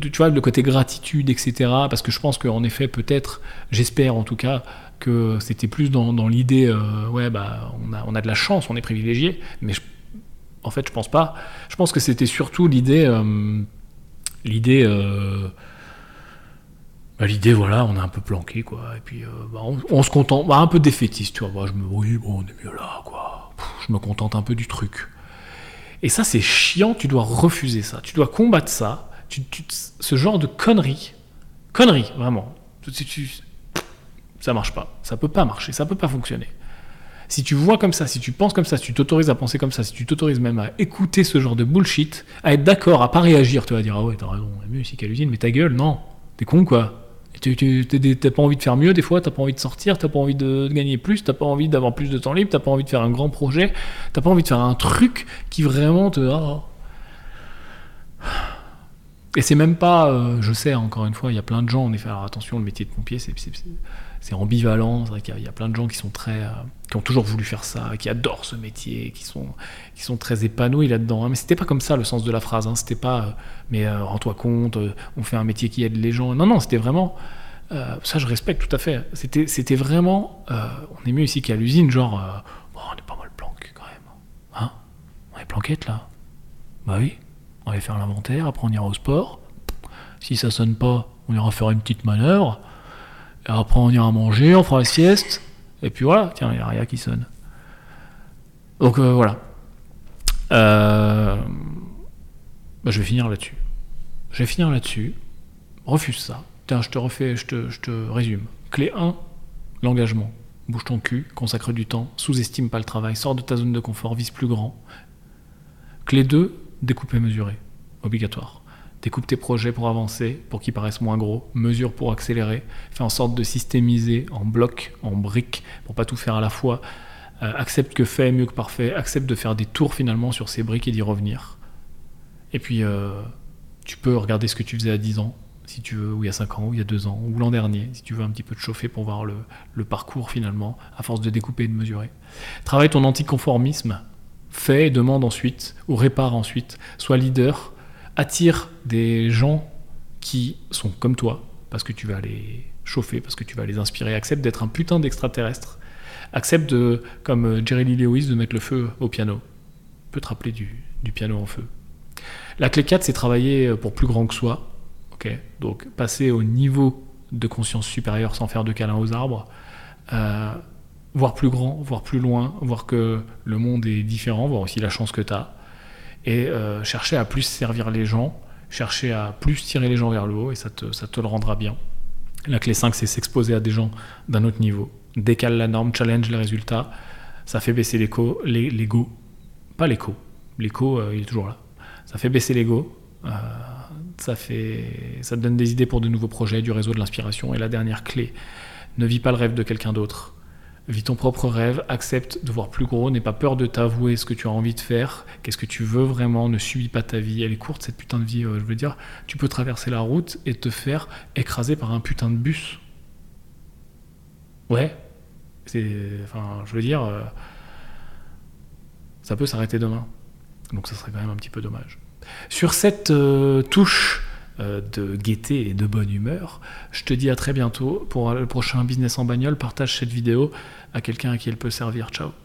tu vois, le côté gratitude, etc. Parce que je pense qu'en effet, peut-être, j'espère en tout cas, que c'était plus dans, l'idée, euh, ouais, bah, on a, on a de la chance, on est privilégié, mais en fait, je pense pas. Je pense que c'était surtout l'idée, l'idée bah, l'idée, voilà, on est un peu planqué, quoi. Et puis, euh, bah, on, se contente, bah, un peu défaitiste, tu vois. je me, oui, bon, on est mieux là, quoi. je me contente un peu du truc. Et ça, c'est chiant, tu dois refuser ça. Tu dois combattre ça. Tu, ce genre de conneries, conneries, vraiment. Tu, ça marche pas. Ça peut pas marcher, ça peut pas fonctionner. Si tu vois comme ça, si tu penses comme ça, si tu t'autorises à penser comme ça, si tu t'autorises même à écouter ce genre de bullshit, à être d'accord, à pas réagir, tu vas dire, ah ouais, t'as raison, mieux ici qu'à l'usine, mais ta gueule, non. T'es con, quoi. T'as pas envie de faire mieux des fois, t'as pas envie de sortir, t'as pas envie de, gagner plus, t'as pas envie d'avoir plus de temps libre, t'as pas envie de faire un grand projet, t'as pas envie de faire un truc qui vraiment te. Ah. Et c'est même pas, euh, je sais, encore une fois, il y a plein de gens, en effet, alors attention, le métier de pompier, c'est ambivalent, c'est vrai qu'il y, a plein de gens qui sont très, euh, qui ont toujours voulu faire ça, qui adorent ce métier, qui sont, qui sont très épanouis là-dedans. Hein. Mais c'était pas comme ça le sens de la phrase, hein. c'était pas, euh, mais rends-toi compte, on fait un métier qui aide les gens. Non, non, c'était vraiment, ça je respecte tout à fait. C'était, c'était vraiment, on est mieux ici qu'à l'usine, genre, on est pas mal planqué quand même. Hein On est planquette là Bah oui. On va faire l'inventaire, après on ira au sport. Si ça sonne pas, on ira faire une petite manœuvre. Et après on ira manger, on fera la sieste. Et puis voilà, tiens, il n'y a rien qui sonne. Donc euh, voilà. Euh, bah, je vais finir là-dessus. Je vais finir là-dessus. Refuse ça. Tiens, je te refais, je te, je te résume. Clé 1, l'engagement. Bouge ton cul, consacre du temps, sous-estime pas le travail, sors de ta zone de confort, vise plus grand. Clé 2, découper, mesurer, obligatoire. Découpe tes projets pour avancer, pour qu'ils paraissent moins gros, mesure pour accélérer, fais en sorte de systémiser en blocs, en briques, pour pas tout faire à la fois. Euh, accepte que fait est mieux que parfait, accepte de faire des tours finalement sur ces briques et d'y revenir. Et puis, euh, tu peux regarder ce que tu faisais à 10 ans, si tu veux, ou il y a 5 ans, ou il y a 2 ans, ou l'an dernier, si tu veux un petit peu te chauffer pour voir le, le parcours finalement, à force de découper et de mesurer. Travaille ton anticonformisme, fais et demande ensuite, ou répare ensuite, sois leader, attire des gens qui sont comme toi, parce que tu vas les chauffer, parce que tu vas les inspirer, accepte d'être un putain d'extraterrestre, accepte comme euh, Jerry Lee Lewis, de mettre le feu au piano. Peut te rappeler du, piano en feu. La clé 4, c'est travailler euh, pour plus grand que soi. ok? Donc passer au niveau de conscience supérieure sans faire de câlin aux arbres. Euh, voir plus grand, voir plus loin, voir que le monde est différent, voir aussi la chance que tu as, et euh, chercher à plus servir les gens, chercher à plus tirer les gens vers le haut, et ça te, ça te le rendra bien. La clé 5, c'est s'exposer à des gens d'un autre niveau. Décale la norme, challenge les résultats, ça fait baisser l'ego, pas l'écho, l'écho euh, il est toujours là. Ça fait baisser l'ego, euh, Ça, ça te donne des idées pour de nouveaux projets, du réseau de l'inspiration. Et la dernière clé, ne vis pas le rêve de quelqu'un d'autre. Vis ton propre rêve, accepte de voir plus gros, n'aie pas peur de t'avouer ce que tu as envie de faire, qu'est-ce que tu veux vraiment, ne subis pas ta vie, elle est courte cette putain de vie, euh, je veux dire, tu peux traverser la route et te faire écraser par un putain de bus. Ouais, c'est, enfin, je veux dire, euh, ça peut s'arrêter demain, donc ça serait quand même un petit peu dommage. Sur cette euh, touche de gaieté et de bonne humeur. Je te dis à très bientôt pour le prochain Business en bagnole. Partage cette vidéo à quelqu'un à qui elle peut servir. Ciao